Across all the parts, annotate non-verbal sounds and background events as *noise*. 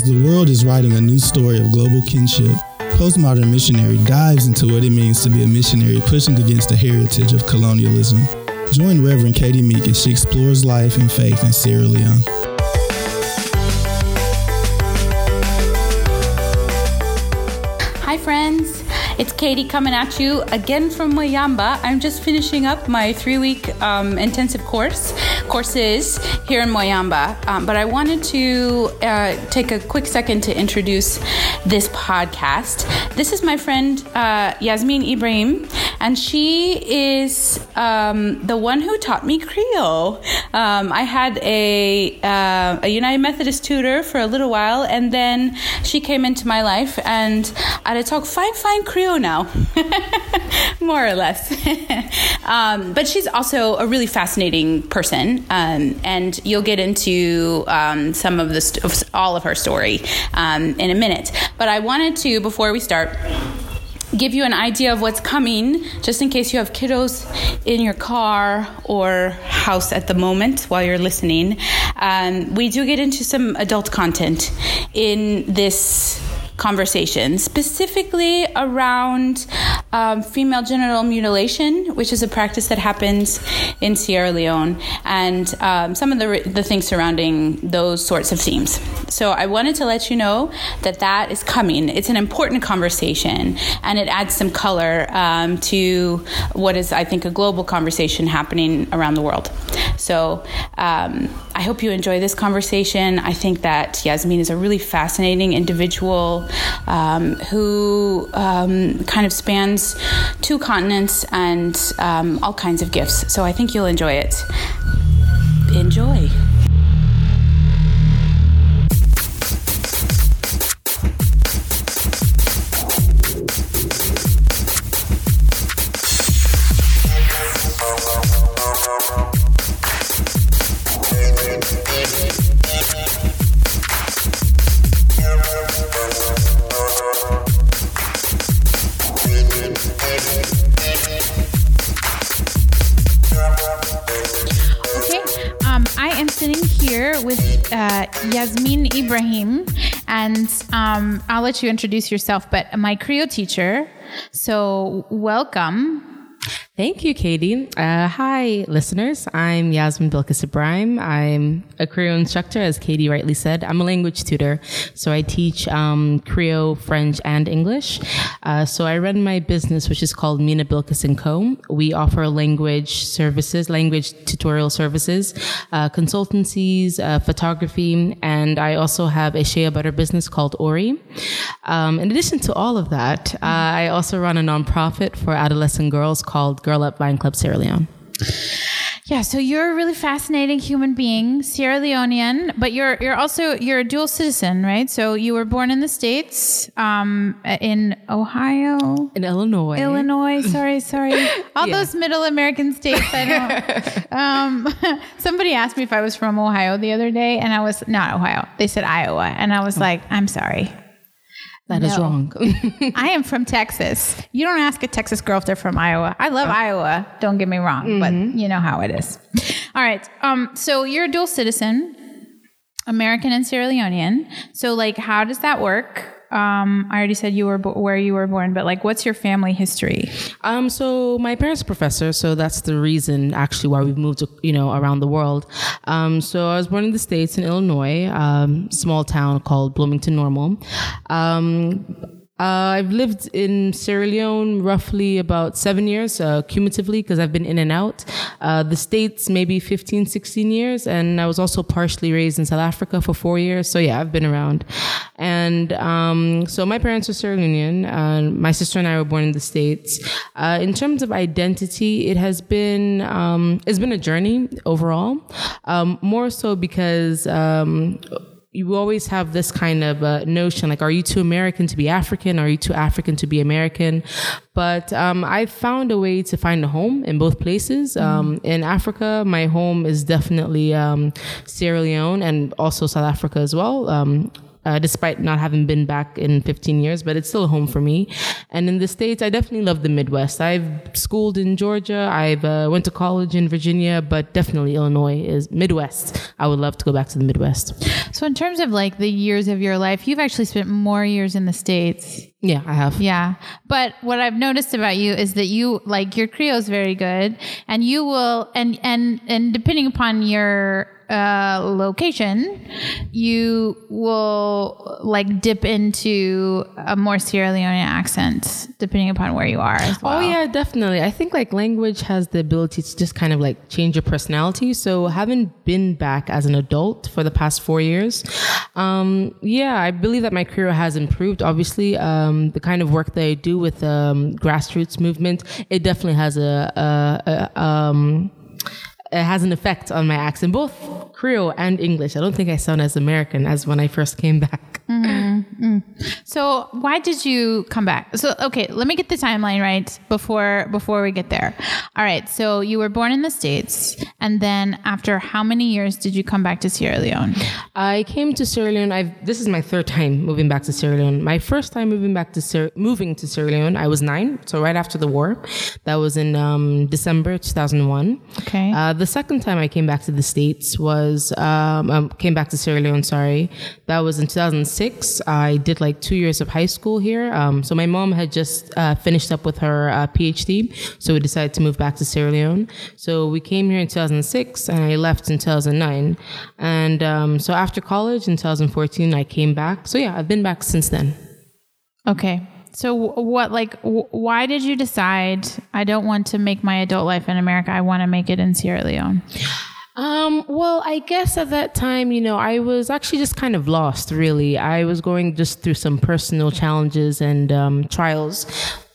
As the world is writing a new story of global kinship, Postmodern Missionary dives into what it means to be a missionary pushing against the heritage of colonialism. Join Reverend Katie Meek as she explores life and faith in Sierra Leone. Hi, friends. It's Katie coming at you again from Moyamba. I'm just finishing up my three week um, intensive course courses here in Moyamba. Um, but I wanted to uh, take a quick second to introduce this podcast. This is my friend uh, Yasmin Ibrahim, and she is um, the one who taught me Creole. Um, I had a, uh, a United Methodist tutor for a little while, and then she came into my life, and I talk fine, fine Creole now, *laughs* more or less. *laughs* um, but she's also a really fascinating person, um, and you'll get into um, some of the st- all of her story um, in a minute. But I wanted to, before we start, give you an idea of what's coming, just in case you have kiddos in your car or house at the moment while you're listening. Um, we do get into some adult content in this conversation, specifically around um, female genital mutilation, which is a practice that happens in Sierra Leone, and um, some of the, the things surrounding those sorts of themes. So I wanted to let you know that that is coming. It's an important conversation, and it adds some color um, to what is, I think, a global conversation happening around the world. So um, I hope you enjoy this conversation. I think that Yasmin is a really fascinating individual um, who um, kind of spans two continents and um, all kinds of gifts. So I think you'll enjoy it. Enjoy. And um, I'll let you introduce yourself. But my Creole teacher, so welcome. Thank you, Katie. Uh, hi, listeners. I'm Yasmin Bilkis Ibrahim. I'm a Creole instructor, as Katie rightly said. I'm a language tutor, so I teach um, Creole, French, and English. Uh, so I run my business, which is called Mina Bilkis & Co. We offer language services, language tutorial services, uh, consultancies, uh, photography, and I also have a shea butter business called Ori. Um, in addition to all of that, uh, I also run a nonprofit for adolescent girls called Girl Up Lion Club Sierra Leone. Yeah, so you're a really fascinating human being, Sierra Leonean, but you're you're also you're a dual citizen, right? So you were born in the states, um, in Ohio, in Illinois, Illinois. Sorry, sorry, *laughs* all yeah. those Middle American states. I don't. *laughs* um, *laughs* somebody asked me if I was from Ohio the other day, and I was not Ohio. They said Iowa, and I was oh. like, I'm sorry. That no. is wrong. *laughs* I am from Texas. You don't ask a Texas girl if they're from Iowa. I love uh, Iowa. Don't get me wrong, mm-hmm. but you know how it is. All right. Um. So you're a dual citizen, American and Sierra Leonean. So like, how does that work? Um, I already said you were bo- where you were born, but like, what's your family history? Um, so my parents are professors, so that's the reason actually why we've moved, you know, around the world. Um, so I was born in the states in Illinois, um, small town called Bloomington Normal. Um, uh, I've lived in Sierra Leone roughly about seven years uh, cumulatively because I've been in and out. Uh, the States, maybe 15, 16 years. And I was also partially raised in South Africa for four years. So yeah, I've been around. And um, so my parents are Sierra Leonean. And my sister and I were born in the States. Uh, in terms of identity, it has been, um, it's been a journey overall. Um, more so because, um, you always have this kind of uh, notion like are you too american to be african? Are you too african to be american? But um, i found a way to find a home in both places. Mm-hmm. um, in africa my home is definitely um, sierra leone and also south africa as well. Um, uh, despite not having been back in 15 years, but it's still a home for me. And in the States, I definitely love the Midwest. I've schooled in Georgia. I've uh, went to college in Virginia, but definitely Illinois is Midwest. I would love to go back to the Midwest. So, in terms of like the years of your life, you've actually spent more years in the States. Yeah, I have. Yeah. But what I've noticed about you is that you like your Creole is very good and you will and and and depending upon your uh, location, you will like dip into a more Sierra Leone accent depending upon where you are as well. Oh yeah, definitely. I think like language has the ability to just kind of like change your personality. So having been back as an adult for the past four years, um, yeah, I believe that my career has improved. Obviously, um, the kind of work that I do with um, grassroots movement, it definitely has a, a, a um, it has an effect on my accent, both Creole and English. I don't think I sound as American as when I first came back. Mm-hmm. So why did you come back? So okay, let me get the timeline right before before we get there. All right, so you were born in the states, and then after how many years did you come back to Sierra Leone? I came to Sierra Leone. I've this is my third time moving back to Sierra Leone. My first time moving back to Sierra, moving to Sierra Leone, I was nine, so right after the war. That was in um, December 2001. Okay. Uh, the second time I came back to the states was um, um, came back to Sierra Leone. Sorry, that was in 2006. I did like two years of high school here. Um, so my mom had just uh, finished up with her uh, PhD, so we decided to move back to Sierra Leone. So we came here in 2006, and I left in 2009. And um, so after college in 2014, I came back. So yeah, I've been back since then. Okay. So what like why did you decide I don't want to make my adult life in America. I want to make it in Sierra Leone? Um, well, I guess at that time, you know, I was actually just kind of lost, really. I was going just through some personal challenges and um, trials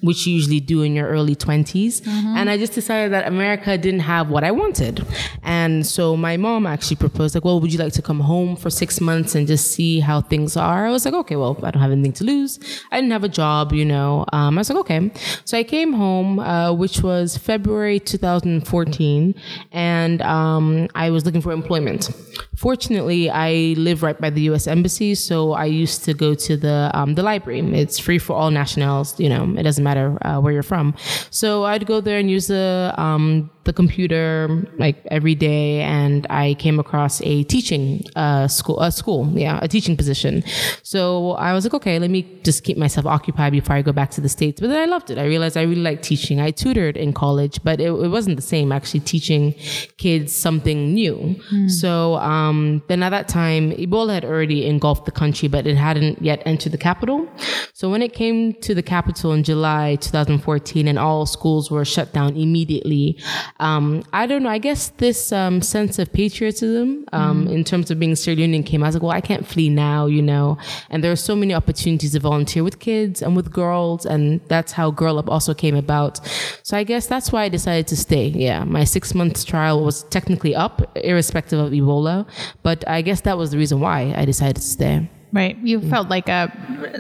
which you usually do in your early 20s. Mm-hmm. And I just decided that America didn't have what I wanted. And so my mom actually proposed, like, well, would you like to come home for six months and just see how things are? I was like, okay, well, I don't have anything to lose. I didn't have a job, you know. Um, I was like, okay. So I came home, uh, which was February 2014, and um, I was looking for employment. Fortunately, I live right by the U.S. Embassy, so I used to go to the um, the library. It's free for all nationals. You know, it doesn't matter uh, where you're from. So I'd go there and use the um, the computer like every day, and I came across a teaching uh, school, a school, yeah, a teaching position. So I was like, okay, let me just keep myself occupied before I go back to the states. But then I loved it. I realized I really liked teaching. I tutored in college, but it, it wasn't the same actually teaching kids something new. Mm. So um, then at that time, Ebola had already engulfed the country, but it hadn't yet entered the capital. So when it came to the capital in July 2014, and all schools were shut down immediately um, I don't know. I guess this um, sense of patriotism um, mm. in terms of being Sierra Leonean came. I was like, well, I can't flee now, you know. And there are so many opportunities to volunteer with kids and with girls, and that's how Girl Up also came about. So I guess that's why I decided to stay. Yeah, my six months trial was technically up, irrespective of Ebola, but I guess that was the reason why I decided to stay. Right. You felt like a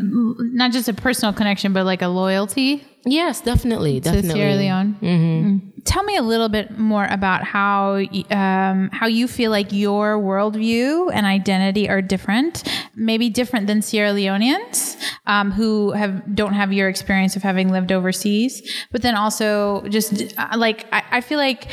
not just a personal connection, but like a loyalty. Yes, definitely, definitely. To Sierra Leone. Mm-hmm. Mm. Tell me a little bit more about how um, how you feel like your worldview and identity are different, maybe different than Sierra Leoneans um, who have don't have your experience of having lived overseas, but then also just uh, like I, I feel like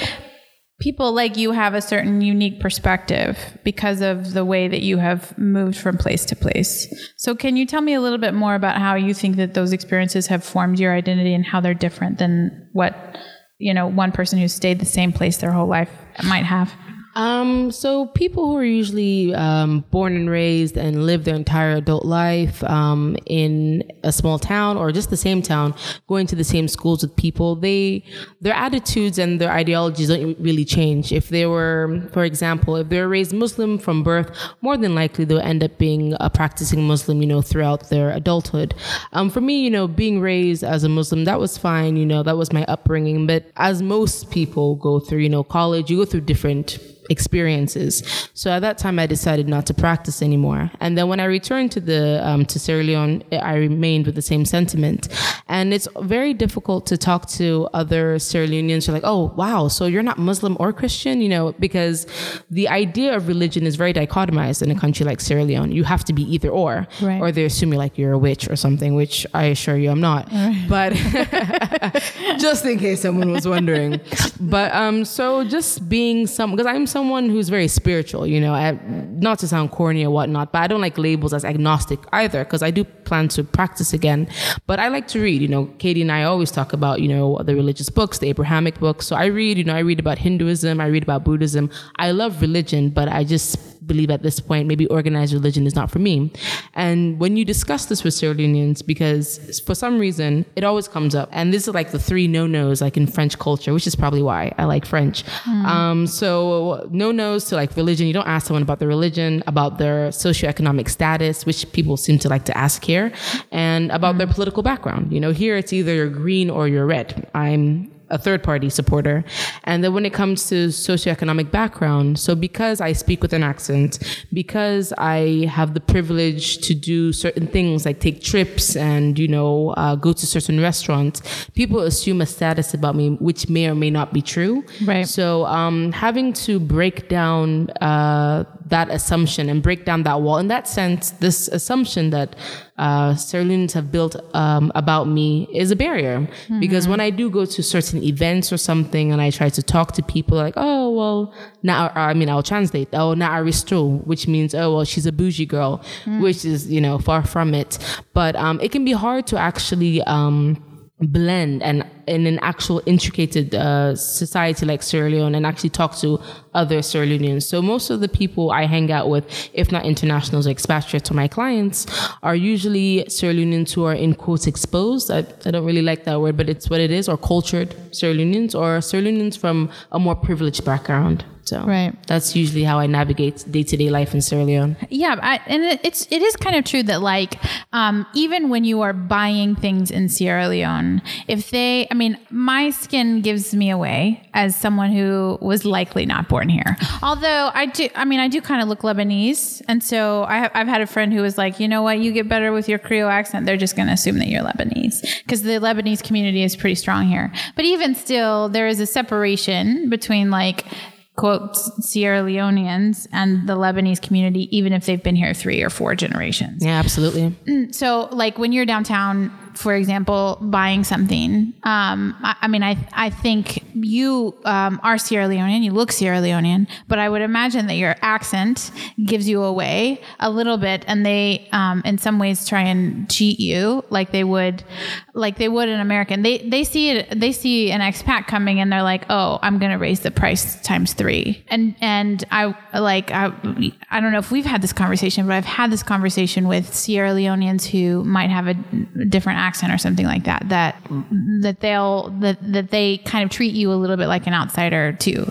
people like you have a certain unique perspective because of the way that you have moved from place to place. So, can you tell me a little bit more about how you think that those experiences have formed your identity and how they're different than what, you know, one person who stayed the same place their whole life might have? Um, so people who are usually um, born and raised and live their entire adult life um, in a small town or just the same town, going to the same schools with people, they their attitudes and their ideologies don't really change. If they were, for example, if they're raised Muslim from birth, more than likely they'll end up being a practicing Muslim, you know, throughout their adulthood. Um, for me, you know, being raised as a Muslim, that was fine. You know, that was my upbringing. But as most people go through, you know, college, you go through different experiences. So at that time, I decided not to practice anymore. And then when I returned to the um, to Sierra Leone, I remained with the same sentiment. And it's very difficult to talk to other Sierra Leoneans who are like, oh wow, so you're not Muslim or Christian, you know, because the idea of religion is very dichotomized in a country like Sierra Leone. You have to be either or, Right. or they assume you're like you're a witch or something, which I assure you I'm not. But *laughs* just in case someone was wondering. But um, so just being some because I'm someone who's very spiritual, you know, I, not to sound corny or whatnot, but I don't like labels as agnostic either because I do plan to practice again. But I like to read, you know, Katie and I always talk about, you know, the religious books, the Abrahamic books. So I read, you know, I read about Hinduism, I read about Buddhism. I love religion, but I just believe at this point maybe organized religion is not for me. And when you discuss this with Sierra Leoneans, because for some reason it always comes up, and this is like the three no nos, like in French culture, which is probably why I like French. Um, so no nos to like religion. You don't ask someone about their religion, about their socioeconomic status, which people seem to like to ask here, and about their political background. You know, here it's either you're green or you're red. I'm a third party supporter. And then when it comes to socioeconomic background, so because I speak with an accent, because I have the privilege to do certain things like take trips and, you know, uh, go to certain restaurants, people assume a status about me, which may or may not be true. Right. So um, having to break down uh, that assumption and break down that wall, in that sense, this assumption that uh, Sierra Leoneans have built um, about me is a barrier. Because when I do go to certain events or something and I try to talk to people like, oh well, now I mean I'll translate, oh na aristo, which means oh well she's a bougie girl, which is you know far from it, but um, it can be hard to actually. Um, blend and in an actual intricate uh, society like Sierra Leone and actually talk to other Sierra Leoneans. So most of the people I hang out with, if not internationals or expatriates or my clients, are usually Sierra Leoneans who are in quotes exposed. I, I don't really like that word, but it's what it is, or cultured Sierra Leoneans or Sierra Leoneans from a more privileged background. So Right. that's usually how I navigate day to day life in Sierra Leone. Yeah, I, and it, it's it is kind of true that like um, even when you are buying things in Sierra Leone, if they, I mean, my skin gives me away as someone who was likely not born here. *sighs* Although I do, I mean, I do kind of look Lebanese, and so I have, I've had a friend who was like, you know what, you get better with your Creole accent. They're just going to assume that you're Lebanese because the Lebanese community is pretty strong here. But even still, there is a separation between like quote Sierra Leoneans and the Lebanese community, even if they've been here three or four generations. Yeah, absolutely. Mm, so, like when you're downtown, for example, buying something, um, I, I mean, I I think you um, are Sierra Leonean, you look Sierra Leonean, but I would imagine that your accent gives you away a little bit, and they, um, in some ways, try and cheat you like they would, like they would an American. They they see it, they see an expat coming, and they're like, oh, I'm gonna raise the price times three, and and I like I I don't know if we've had this conversation, but I've had this conversation with Sierra Leoneans who might have a different accent or something like that. That that they'll that that they kind of treat you a little bit like an outsider too.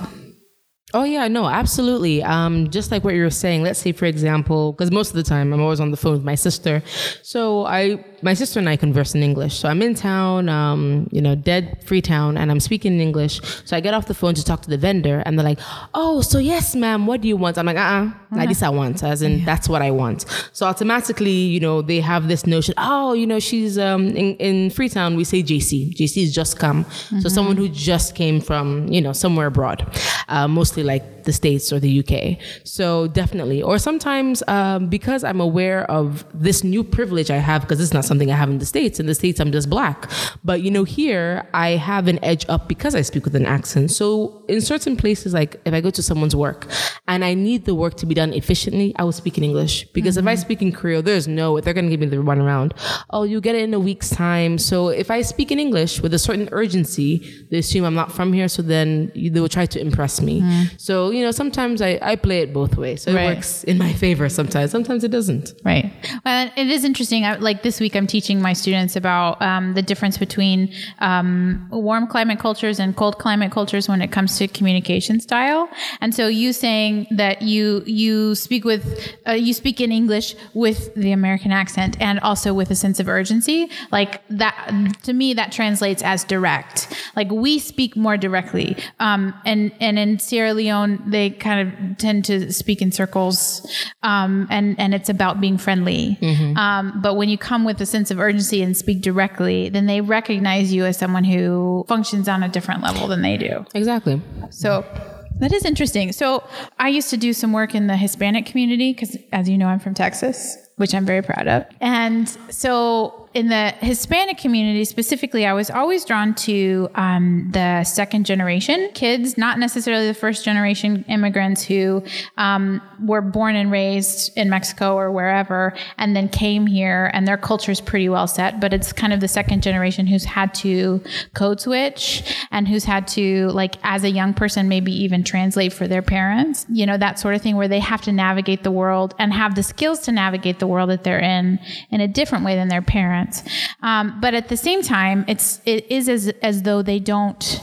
Oh yeah, no, absolutely. Um, just like what you were saying. Let's say, for example, because most of the time I'm always on the phone with my sister. So I, my sister and I converse in English. So I'm in town, um, you know, dead Freetown, and I'm speaking in English. So I get off the phone to talk to the vendor, and they're like, "Oh, so yes, ma'am, what do you want?" I'm like, "Uh, uh like this I want," as in that's what I want. So automatically, you know, they have this notion. Oh, you know, she's um in, in Freetown. We say JC. JC is just come. So someone who just came from you know somewhere abroad, uh, mostly like the states or the UK. So definitely, or sometimes um, because I'm aware of this new privilege I have because it's not something I have in the states. In the states, I'm just black, but you know here I have an edge up because I speak with an accent. So in certain places, like if I go to someone's work and I need the work to be done efficiently, I will speak in English because if I speak in Creole, there's no they're gonna give me the run around. Oh, you get it in a week's time. So if I speak in English with a certain urgency, they assume I'm not from here. So then they will try to impress me. So you know sometimes I, I play it both ways. So Right. it works in my favor sometimes. Sometimes it doesn't. Right. Well, it is interesting. I, like this week, I'm teaching my students about um, the difference between um, warm climate cultures and cold climate cultures when it comes to communication style. And so, you saying that you you speak with uh, you speak in English with the American accent and also with a sense of urgency, like that to me that translates as direct. Like we speak more directly, um, and and in Sierra Leone, they kind of tend to speak in circles, um, and and it's about being friendly. Um, but when you come with a sense of urgency and speak directly, then they recognize you as someone who functions on a different level than they do. Exactly. So that is interesting. So I used to do some work in the Hispanic community because, as you know, I'm from Texas, which I'm very proud of. And so in the Hispanic community specifically, I was always drawn to um, the second generation kids, not necessarily the first generation immigrants who um, were born and raised in Mexico or wherever and then came here and their culture is pretty well set. But it's kind of the second generation who's had to code switch and who's had to, like, as a young person, maybe even translate for their parents, you know, that sort of thing where they have to navigate the world and have the skills to navigate the world that they're in in a different way than their parents. Um, but at the same time, it's it is as as though they don't.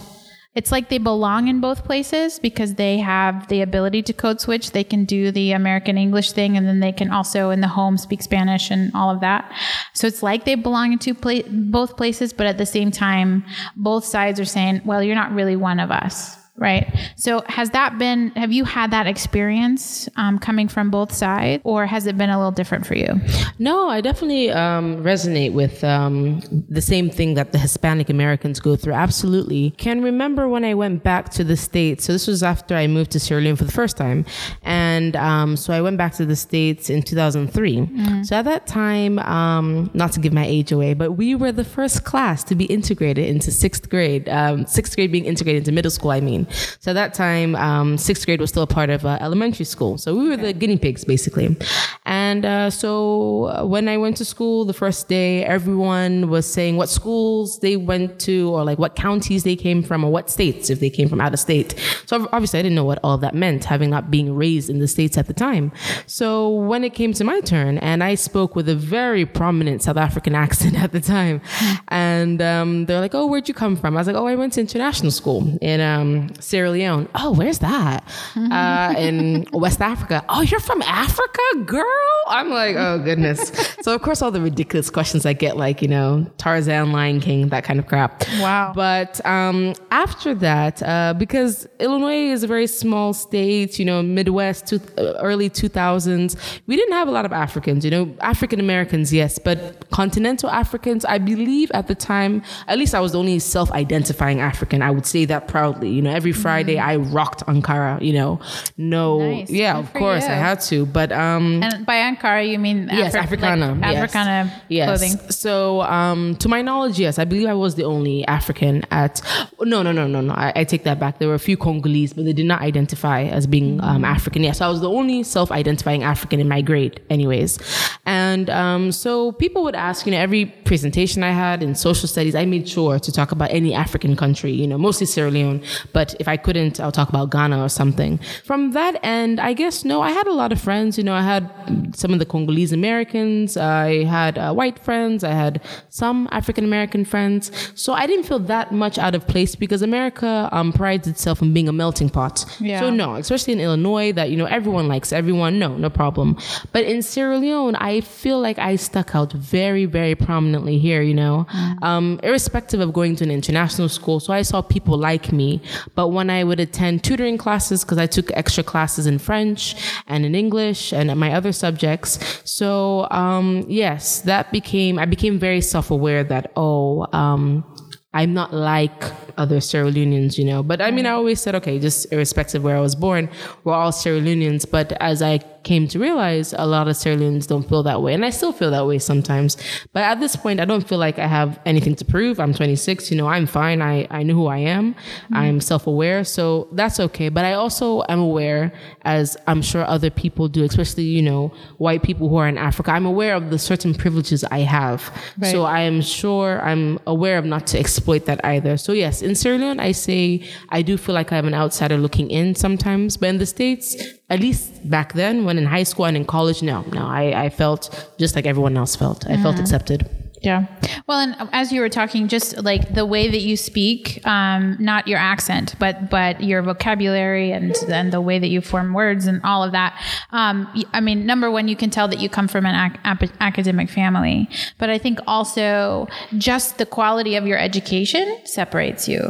It's like they belong in both places because they have the ability to code switch. They can do the American English thing, and then they can also in the home speak Spanish and all of that. So it's like they belong in two pla- both places, but at the same time, both sides are saying, "Well, you're not really one of us." Right. So has that been, have you had that experience um, coming from both sides or has it been a little different for you? No, I definitely um, resonate with um, the same thing that the Hispanic Americans go through. Absolutely. Can remember when I went back to the States. So this was after I moved to Sierra Leone for the first time. And um, so I went back to the States in 2003. So at that time, um, not to give my age away, but we were the first class to be integrated into sixth grade, um, sixth grade being integrated into middle school, I mean. So at that time, um, sixth grade was still a part of uh, elementary school. So we were the guinea pigs, basically. And uh, so uh, when I went to school the first day, everyone was saying what schools they went to, or like what counties they came from, or what states if they came from out of state. So obviously, I didn't know what all that meant, having not being raised in the states at the time. So when it came to my turn, and I spoke with a very prominent South African *laughs* accent at the time, and um, they're like, "Oh, where'd you come from?" I was like, "Oh, I went to international school in um, Sierra Leone." Oh, where's that? Uh, in *laughs* West Africa. Oh, you're from Africa, girl. I'm like, oh goodness. *laughs* so of course, all the ridiculous questions I get, like you know, Tarzan, Lion King, that kind of crap. Wow. But um, after that, uh, because Illinois is a very small state, you know, Midwest, to, uh, early 2000s, we didn't have a lot of Africans. You know, African Americans, yes, but continental Africans, I believe at the time, at least I was the only self-identifying African. I would say that proudly. You know, every Friday I rocked Ankara. You know, no, Nice. yeah, Good of course you. I had to, but um, And by Ankara, you mean Yes, Afri- Africana. like yes. Africana yes. clothing. So, um, to my knowledge, yes, I believe I was the only African at. No, no, no, no, no. I, I take that back. There were a few Congolese, but they did not identify as being um, African. Yes, I was the only self-identifying African in my grade, anyways. And um, so people would ask, you know, every presentation I had in social studies, I made sure to talk about any African country, you know, mostly Sierra Leone. But if I couldn't, I'll talk about Ghana or something. From that end, I guess no, I had a lot of friends. You know, I had some of the Congolese Americans. I had uh, white friends. I had some African American friends. So I didn't feel that much out of place because America um, prides itself on being a melting pot. Yeah. So no, especially in Illinois, that you know everyone likes everyone. No, no problem. But in Sierra Leone, I feel like I stuck out very, very prominently here. You know, um, irrespective of going to an international school, so I saw people like me. But when I would attend tutoring classes, because I took extra classes in French and in English and my other subjects, so um, yes, that became I became very self-aware that oh. Um, I'm not like other Sierra Leoneans, you know. But I mean, I always said, okay, just irrespective of where I was born, we're all Sierra Leoneans. But as I came to realize, a lot of Sierra Leoneans don't feel that way. And I still feel that way sometimes. But at this point, I don't feel like I have anything to prove. I'm 26, you know, I'm fine. I, I know who I am. Mm-hmm. I'm self aware. So that's okay. But I also am aware, as I'm sure other people do, especially, you know, white people who are in Africa, I'm aware of the certain privileges I have. So I am sure I'm aware of not to exploit that either. So yes, in Sierra Leone, I say I do feel like I'm an outsider looking in sometimes, but in the States, at least back then, when in high school and in college, no, no, I, I felt just like everyone else felt. I felt mm-hmm. accepted. Yeah. Well, and as you were talking, just like the way that you speak, um, not your accent, but but your vocabulary and and the way that you form words and all of that. Um, I mean, number one, you can tell that you come from an ac- ap- academic family, but I think also just the quality of your education separates you.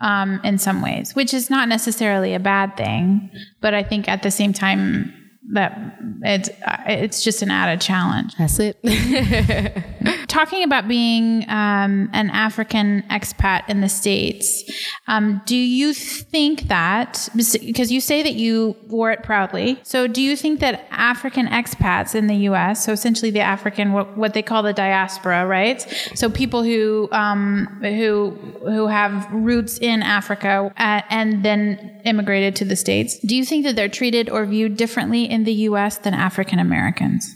um, in some ways, which is not necessarily a bad thing. But I think at the same time that it's it's just an added challenge. That's it. *laughs* Talking about being um, an African expat in the states, um, do you think that because you say that you wore it proudly? So do you think that African expats in the U.S., so essentially the African what, what they call the diaspora, right? So people who um, who who have roots in Africa uh, and then immigrated to the states, do you think that they're treated or viewed differently in the U.S. than African Americans?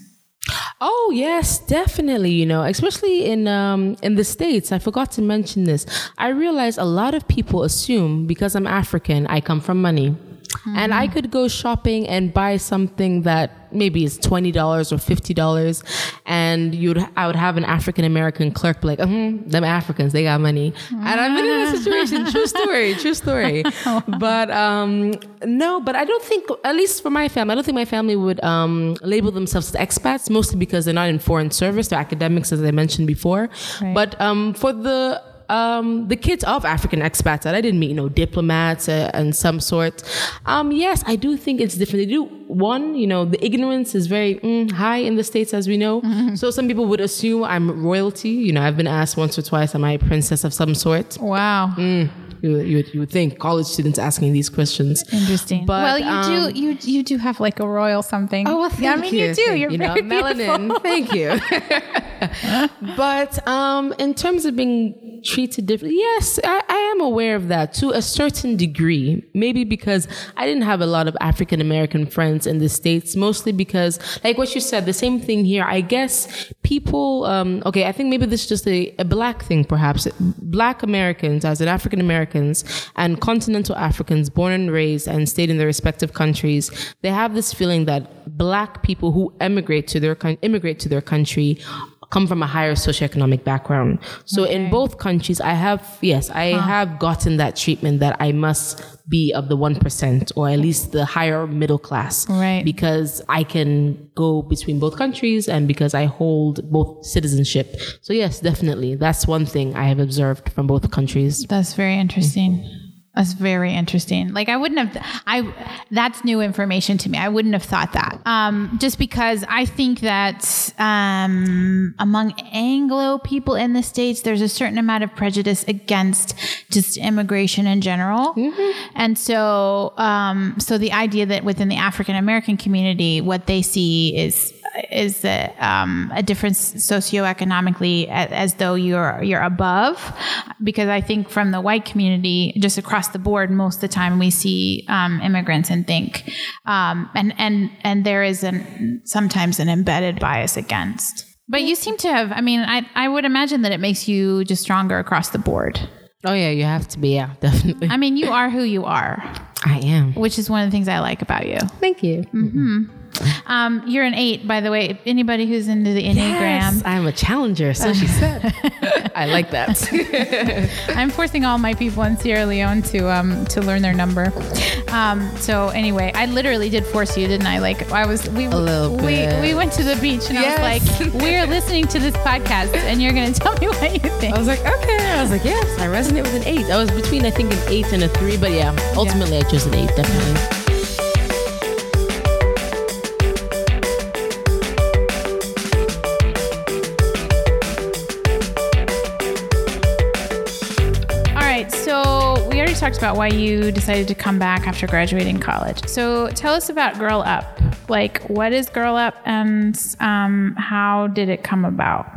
Oh yes, definitely. You know, especially in um, in the states. I forgot to mention this. I realize a lot of people assume because I'm African, I come from money. Mm-hmm. And I could go shopping and buy something that maybe is twenty dollars or fifty dollars, and you'd I would have an African American clerk be like, mm, "Them Africans, they got money." And I've been in that situation. True story. True story. *laughs* but um, no, but I don't think, at least for my family, I don't think my family would um, label themselves as expats, mostly because they're not in foreign service. They're academics, as I mentioned before. Right. But um, for the um, the kids of African expats that I didn't meet, you know, diplomats uh, and some sort. Um, yes, I do think it's different. They do one, you know, the ignorance is very mm, high in the states, as we know. Mm-hmm. So some people would assume I'm royalty. You know, I've been asked once or twice, am I a princess of some sort? Wow. Mm you, you, you would think college students asking these questions. Interesting. But, well, you um, do you you do have like a royal something. Oh, well, thank yeah, I mean, you, you do. You're you know, *laughs* melanin. thank you. *laughs* but um, in terms of being treated differently, yes, I, I am aware of that to a certain degree. Maybe because I didn't have a lot of African American friends in the states, mostly because, like what you said, the same thing here. I guess people. Um, okay, I think maybe this is just a, a black thing, perhaps. Black Americans, as an African Americans and continental Africans born and raised and stayed in their respective countries, they have this feeling that black people who emigrate to their immigrate to their country come from a higher socioeconomic background. So okay. in both countries, I have, yes, I huh. have gotten that treatment that I must be of the 1% or at least the higher middle class. Right. Because I can go between both countries and because I hold both citizenship. So yes, definitely. That's one thing I have observed from both countries. That's very interesting. Mm-hmm. That's very interesting. Like I wouldn't have I that's new information to me. I wouldn't have thought that. Um, just because I think that um, among Anglo people in the states there's a certain amount of prejudice against just immigration in general. Mm-hmm. And so um, so the idea that within the African American community what they see is is a, um, a difference socioeconomically as, as, though you're you're above because I think from the white community just across the board most of the time we see um, immigrants and think um, and and and there is an sometimes an embedded bias against. But you seem to have I mean I I would imagine that it makes you just stronger across the board. Oh yeah you have to be yeah definitely. I mean you are who you are. I am. Which is one of the things I like about you. Thank you. Mm-hmm. Um, you're an eight, by the way. Anybody who's into the Enneagram. Yes, I'm a challenger, so she said. *laughs* I like that. *laughs* I'm forcing all my people in Sierra Leone to um, to learn their number. Um, so anyway, I literally did force you, didn't I? Like I was we we, we went to the beach and yes. I was like, we're listening to this podcast and you're gonna *laughs* tell me what you think. I was like, okay. I was like, yes, I resonate with an eight. I was between I think an eight and a three, but yeah, ultimately yeah. I chose an eight, definitely. Talked about why you decided to come back after graduating college. So tell us about Girl Up. Like, what is Girl Up and um, how did it come about?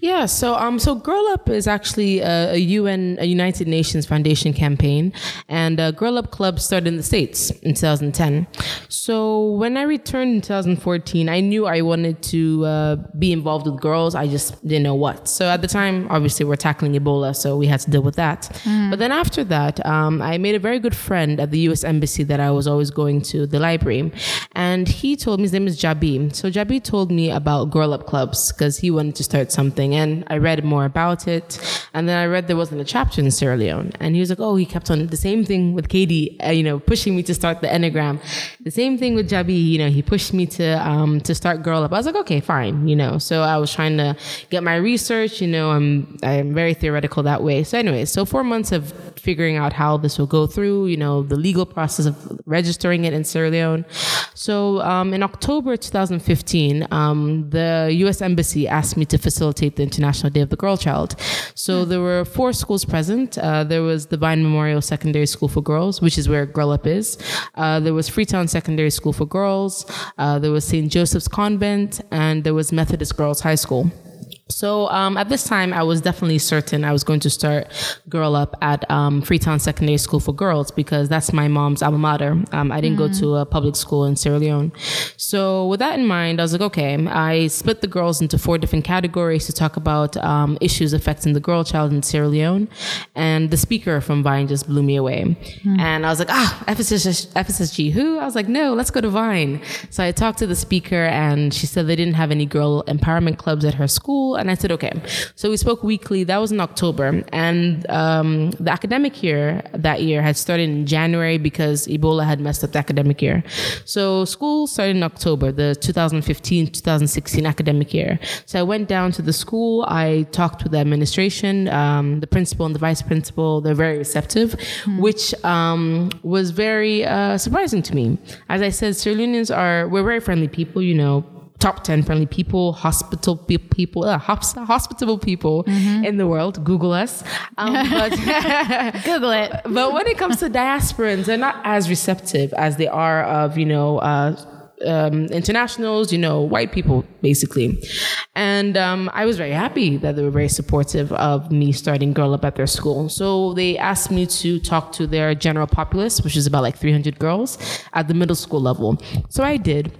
Yeah, so um, so Girl Up is actually a, a UN, a United Nations Foundation campaign, and uh, Girl Up Club started in the States in 2010. So when I returned in 2014, I knew I wanted to uh, be involved with girls. I just didn't know what. So at the time, obviously, we're tackling Ebola, so we had to deal with that. Mm. But then after that, um, I made a very good friend at the U.S. Embassy that I was always going to, the library, and he told me his name is Jabi. So Jabi told me about Girl Up clubs because he wanted to start something interesting. And I read more about it. And then I read there wasn't a chapter in Sierra Leone. And he was like, oh, he kept on the same thing with Katie, uh, you know, pushing me to start the Enneagram. The same thing with Jabi, you know, he pushed me to, um, to start Girl Up. I was like, okay, fine, you know. So I was trying to get my research, you know, I'm, I'm very theoretical that way. So anyway, so four months of figuring out how this will go through, you know, the legal process of registering it in Sierra Leone. So um, in October 2015, um, the U.S. Embassy asked me to facilitate the International Day of the Girl Child. So there were four schools present. Uh, there was the Vine Memorial Secondary School for Girls, which is where Girl Up is. Uh, there was Freetown Secondary School for Girls. Uh, there was St. Joseph's Convent, and there was Methodist Girls High School. So um, at this time, I was definitely certain I was going to start Girl Up at um, Freetown Secondary School for Girls because that's my mom's alma mater. Um, I didn't mm. go to a public school in Sierra Leone. So with that in mind, I was like, okay, I split the girls into four different categories to talk about um, issues affecting the girl child in Sierra Leone. And the speaker from Vine just blew me away. Mm. And I was like, ah, FSS, FSSG, who? I was like, no, let's go to Vine. So I talked to the speaker and she said they didn't have any girl empowerment clubs at her school and I said, okay. So we spoke weekly. That was in October. And um, the academic year that year had started in January because Ebola had messed up the academic year. So school started in October, the 2015 2016 academic year. So I went down to the school. I talked with the administration, um, the principal and the vice principal. They're very receptive, mm-hmm. which um, was very uh, surprising to me. As I said, Sierra Leoneans are, we're very friendly people, you know top 10 friendly people, hospital people, uh, hospitable people mm-hmm. in the world. Google us. Um, *laughs* but *laughs* Google it. But when it comes to diasporans, they're not as receptive as they are of, you know, uh, um, internationals, you know, white people, basically. And um, I was very happy that they were very supportive of me starting Girl Up at their school. So they asked me to talk to their general populace, which is about like 300 girls at the middle school level. So I did.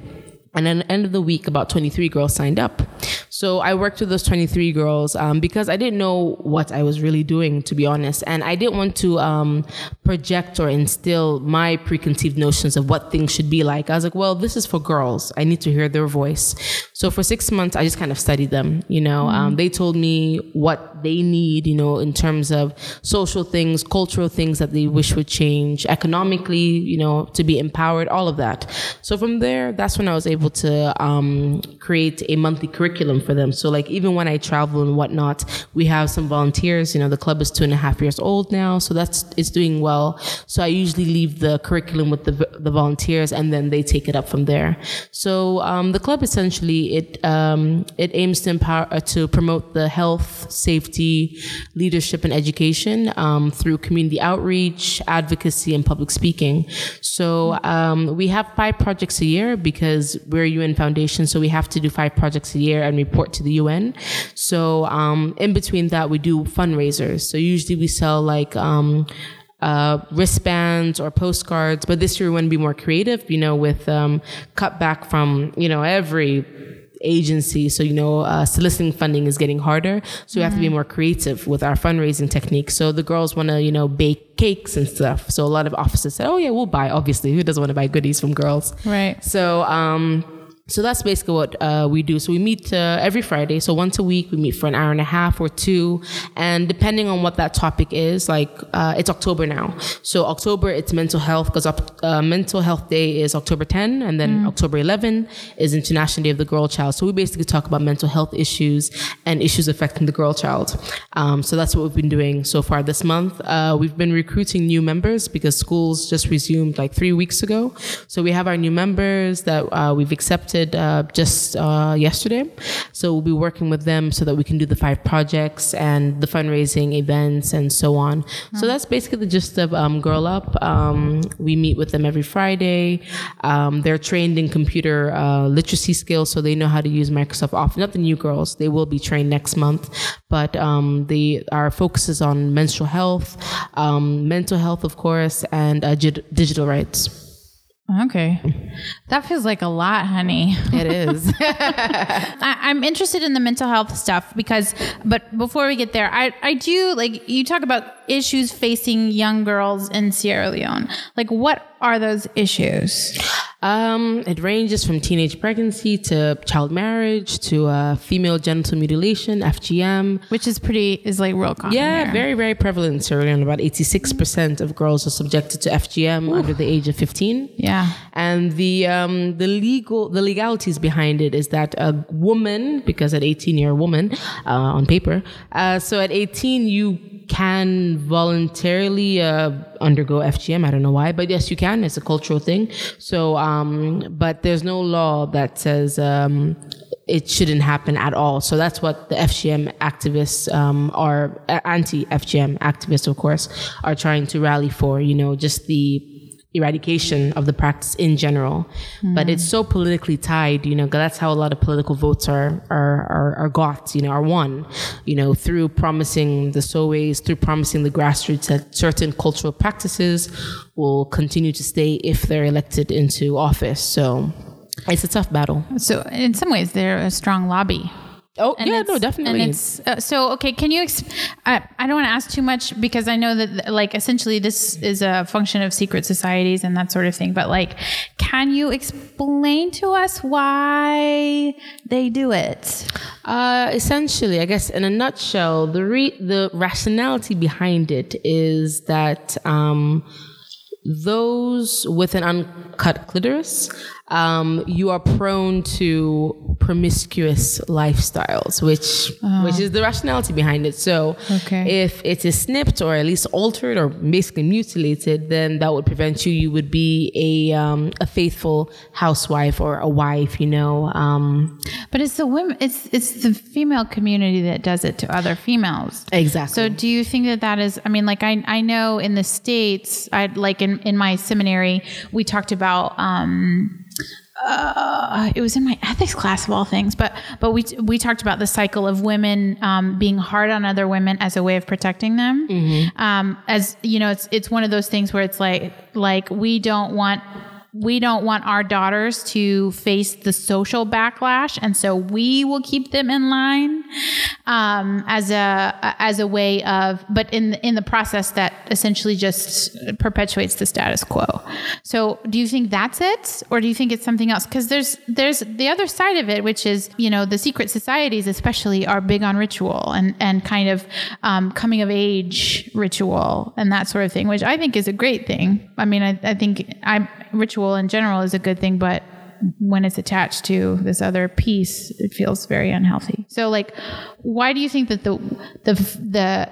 And at the end of the week, about 23 girls signed up. So I worked with those 23 girls um, because I didn't know what I was really doing, to be honest. And I didn't want to um, project or instill my preconceived notions of what things should be like. I was like, well, this is for girls. I need to hear their voice. So for six months, I just kind of studied them. You know, mm-hmm. um, they told me what they need, you know, in terms of social things, cultural things that they wish would change, economically, you know, to be empowered, all of that. So from there, that's when I was able to um, create a monthly curriculum for them. So like even when I travel and whatnot, we have some volunteers. You know, the club is two and a half years old now, so that's it's doing well. So I usually leave the curriculum with the the volunteers, and then they take it up from there. So um, the club essentially it um, it aims to empower uh, to promote the health, safety, leadership, and education um, through community outreach, advocacy, and public speaking. So um, we have five projects a year because we're a UN foundation, so we have to do five projects a year and report to the UN. So um, in between that, we do fundraisers. So usually we sell like um, uh, wristbands or postcards, but this year we want to be more creative. You know, with um, cut back from you know every agency. So, you know, uh, soliciting funding is getting harder. So we have to be mm-hmm. more creative with our fundraising techniques. So the girls want to, you know, bake cakes and stuff. So a lot of offices said, oh, yeah, we'll buy. Obviously, who doesn't want to buy goodies from girls? Right. So, um, so that's basically what uh, we do. So we meet uh, every Friday. So once a week, we meet for an hour and a half or two. And depending on what that topic is, like uh, it's October now. So October, it's mental health because uh, Mental Health Day is October 10, and then mm. October 11 is International Day of the Girl Child. So we basically talk about mental health issues and issues affecting the girl child. Um, so that's what we've been doing so far this month. Uh, we've been recruiting new members because schools just resumed like three weeks ago. So we have our new members that uh, we've accepted uh, just uh, yesterday. So we'll be working with them so that we can do the five projects and the fundraising events and so on. So that's basically the gist of um, Girl Up. Um, we meet with them every Friday. Um, they're trained in computer uh, literacy skills, so they know how to use Microsoft Office. Not the new girls; they will be trained next month. But um, the our focus is on menstrual health, um, mental health, of course, and uh, digital rights. Okay. That feels like a lot, honey. It is. *laughs* *laughs* I, am interested in the mental health stuff because, but before we get there, I, I do like you talk about issues facing young girls in Sierra Leone. Like, what are those issues? Um, it ranges from teenage pregnancy to child marriage to uh, female genital mutilation, FGM. Which is pretty is like real common. Yeah, here. very, very prevalent in Sierra Leone. About 86% of girls are subjected to FGM under the age of 15. Yeah. And the um, the legal the legalities behind it is that a woman, because at 18 you're a woman uh, on paper, uh, so at 18 you can voluntarily uh, undergo FGM. I don't know why, but yes, you can. It's a cultural thing. So, um, but there's no law that says. Um, it shouldn't happen at all. So that's what the FGM activists um, are anti FGM activists, of course, are trying to rally for. You know, just the eradication of the practice in general. But it's so politically tied, you know, that's how a lot of political votes are, are, are, are got, you know, are won, you know, through promising the Soweis, through promising the grassroots that certain cultural practices will continue to stay if they're elected into office. So it's a tough battle. So in some ways, they're a strong lobby. Oh, And yeah, no, definitely. And it's uh, so okay. Can you? Exp- I I don't want to ask too much because I know that like essentially this is a function of secret societies and that sort of thing. But like, can you explain to us why they do it? Uh, essentially, I guess in a nutshell, the re- the rationality behind it is that um, those with an uncut clitoris, um, you are prone to promiscuous lifestyles, which which is the rationality behind it. So, Okay. if it is snipped or at least altered or basically mutilated, then that would prevent you. You would be a um, a faithful housewife or a wife, you know. Um, But it's the women. It's it's the female community that does it to other females. exactly. So do you think that that is I mean like I I know in the states I like in in my seminary we talked about um uh, it was in my ethics class of all things, but but we we talked about the cycle of women um, being hard on other women as a way of protecting them. Um, as you know, it's it's one of those things where it's like like we don't want we don't want our daughters to face the social backlash, and so we will keep them in line um, as a as a way of, but in in the process that essentially just perpetuates the status quo. So, do you think that's it, or do you think it's something else? Because there's there's the other side of it, which is you know the secret societies, especially, are big on ritual and and kind of um, coming of age ritual and that sort of thing, which I think is a great thing. I mean, I, I think I ritual in general is a good thing, but when it's attached to this other piece, it feels very unhealthy. So, like, why do you think that the the the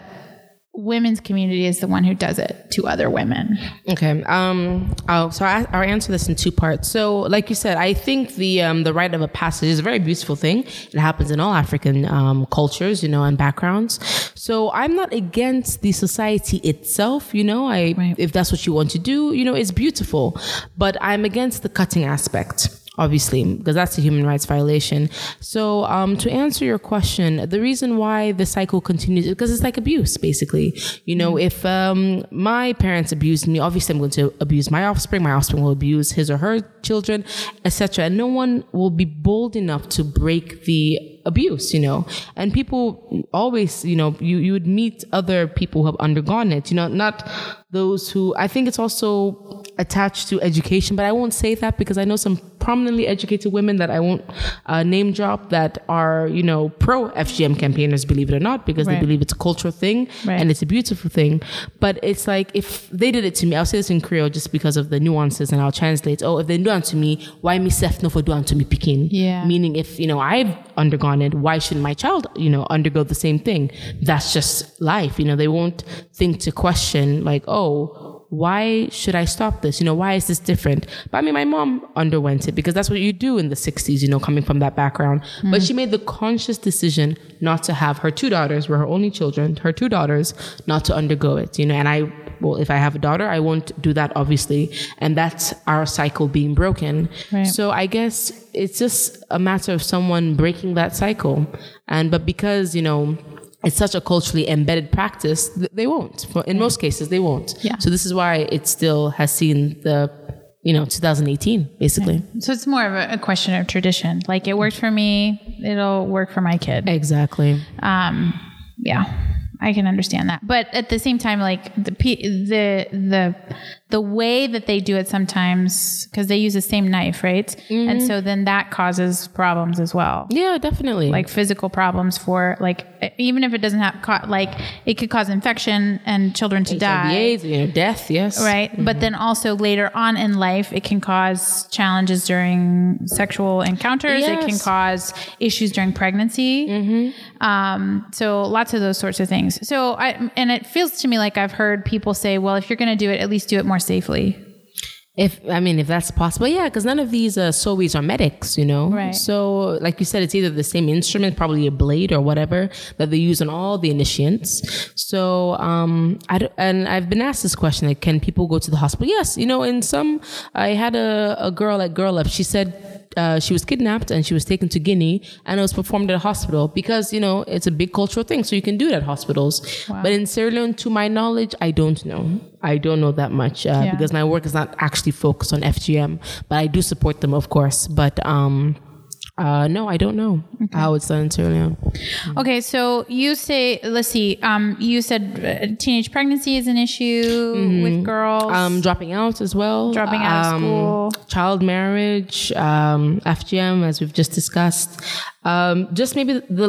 women's community is the one who does it to other women? Okay. Um. Oh, so I, I'll answer this in two parts. So, like you said, I think the um the rite of a passage is a very beautiful thing. It happens in all African um cultures, you know, and backgrounds. So I'm not against the society itself. You know, I Right. if that's what you want to do, you know, it's beautiful. But I'm against the cutting aspect obviously, because that's a human rights violation. So, um, to answer your question, the reason why the cycle continues is because it's like abuse, basically. You know, if um, my parents abused me, obviously I'm going to abuse my offspring. My offspring will abuse his or her children, etc. And no one will be bold enough to break the abuse, you know. And people always, you know, you, you would meet other people who have undergone it, you know, not those who I think it's also attached to education, but I won't say that because I know some prominently educated women that I won't uh, name drop that are, you know, pro FGM campaigners, believe it or not, because Right. they believe it's a cultural thing Right. and it's a beautiful thing. But it's like if they did it to me, I'll say this in Creole just because of the nuances and I'll translate. Oh, if they do it to me, why me self no for do it to me picking? Yeah. Meaning if, you know, I've undergone it, why shouldn't my child, you know, undergo the same thing? That's just life. You know, they won't think to question like, oh, why should I stop this? You know, why is this different? But I mean, my mom underwent it because that's what you do in the 60s, you know, coming from that background. But mm. she made the conscious decision not to have her two daughters, were her only children, her two daughters, not to undergo it, you know, and I, well, if I have a daughter, I won't do that, obviously. And that's our cycle being broken. Right. So I guess it's just a matter of someone breaking that cycle. And, but because, you know, it's such a culturally embedded practice, they won't. In most cases, they won't. Yeah. So this is why it still has seen the, you know, 2018, basically. So it's more of a, a question of tradition. Like it worked for me, it'll work for my kid. Exactly. Um, yeah, I can understand that. But at the same time, like the the the the way that they do it sometimes because they use the same knife, right? Mm-hmm. And so then that causes problems as well. Yeah, definitely. Like physical problems for like even if it doesn't have ca- like it could cause infection and children to HIV, die. AIDS, you know, death. Yes. Right. But then also later on in life, it can cause challenges during sexual encounters. It can cause issues during pregnancy. Hmm. Um, so lots of those sorts of things. So I, and it feels to me like I've heard people say, well, if you're going to do it, at least do it more safely. If I mean, if that's possible, yeah, because none of these uh, Soweis are medics, you know. Right. So, like you said, it's either the same instrument, probably a blade or whatever that they use on all the initiants. So, um, I and I've been asked this question: like, can people go to the hospital? Yes, you know, in some, I had a, a girl at Girl Up. She said uh, she was kidnapped and she was taken to Guinea and it was performed at a hospital because you know it's a big cultural thing, so you can do it at hospitals. But in Sierra Leone, to my knowledge, I don't know. I don't know that much uh, Yeah. because my work is not actually focused on FGM, but I do support them, of course. But um, uh, no, I don't know how it's done in Sierra Leone. Okay, so you say, let's see, um, you said uh, teenage pregnancy is an issue with girls. Um, dropping out as well. Dropping out of um, school. Child marriage, um, FGM, as we've just discussed. Um, just maybe the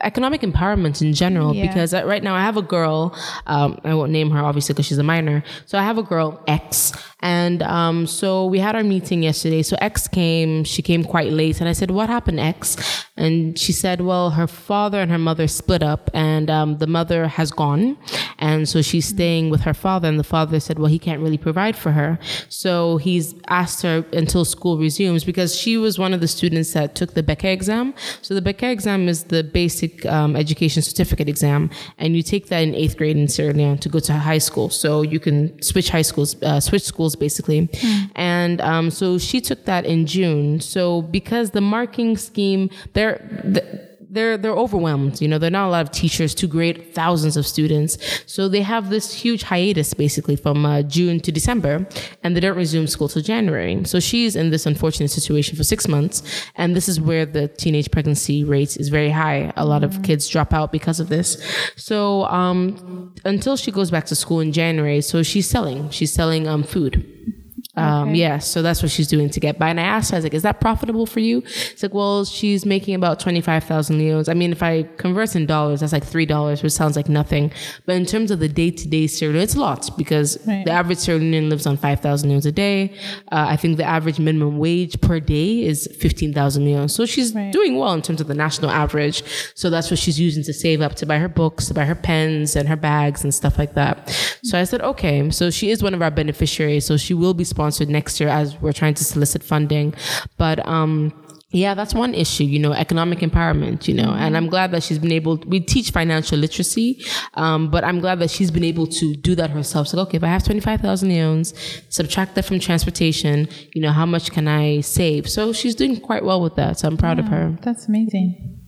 economic empowerment in general, Yeah. because uh, right now I have a girl, um, I won't name her obviously because she's a minor. So I have a girl, X, and um, so we had our meeting yesterday. So X came, she came quite late, and I said, What happened, X? And she said, Well, her father and her mother split up, and um, the mother has gone. And so she's staying with her father, and the father said, Well, he can't really provide for her. So he's asked her until school resumes because she was one of the students that took the Becca exam. So the Becca exam is the basic um, education certificate exam, and you take that in eighth grade in Sierra Leone to go to high school. So you can switch high schools, uh, switch schools basically. And um, so she took that in June. So because the marking scheme, they're. The, they're they're overwhelmed. You know, there are not a lot of teachers to grade thousands of students, so they have this huge hiatus basically from uh, June to December, and they don't resume school till January. So she's in this unfortunate situation for six months, and this is where the teenage pregnancy rate is very high. A lot of kids drop out because of this. So um, until she goes back to school in January, so she's selling. She's selling um, food. Um, yeah, so that's what she's doing to get by. And I asked her, I was like, is that profitable for you? It's like, well, she's making about 25,000 leos. I mean, if I convert in dollars, that's like $3, which sounds like nothing. But in terms of the day to day Sierra it's a lot because Right. the average Sierra lives on 5,000 leos a day. Uh, I think the average minimum wage per day is 15,000 leos. So she's Right. doing well in terms of the national average. So that's what she's using to save up to buy her books, to buy her pens and her bags and stuff like that. So I said, okay. So she is one of our beneficiaries. So she will be sponsored next year as we're trying to solicit funding. But, um, yeah, that's one issue, you know, economic empowerment, you know, and I'm glad that she's been able, we teach financial literacy, um, but I'm glad that she's been able to do that herself. So, okay, if I have 25,000 leones, subtract that from transportation, you know, how much can I save? So she's doing quite well with that. So I'm proud of her. That's amazing.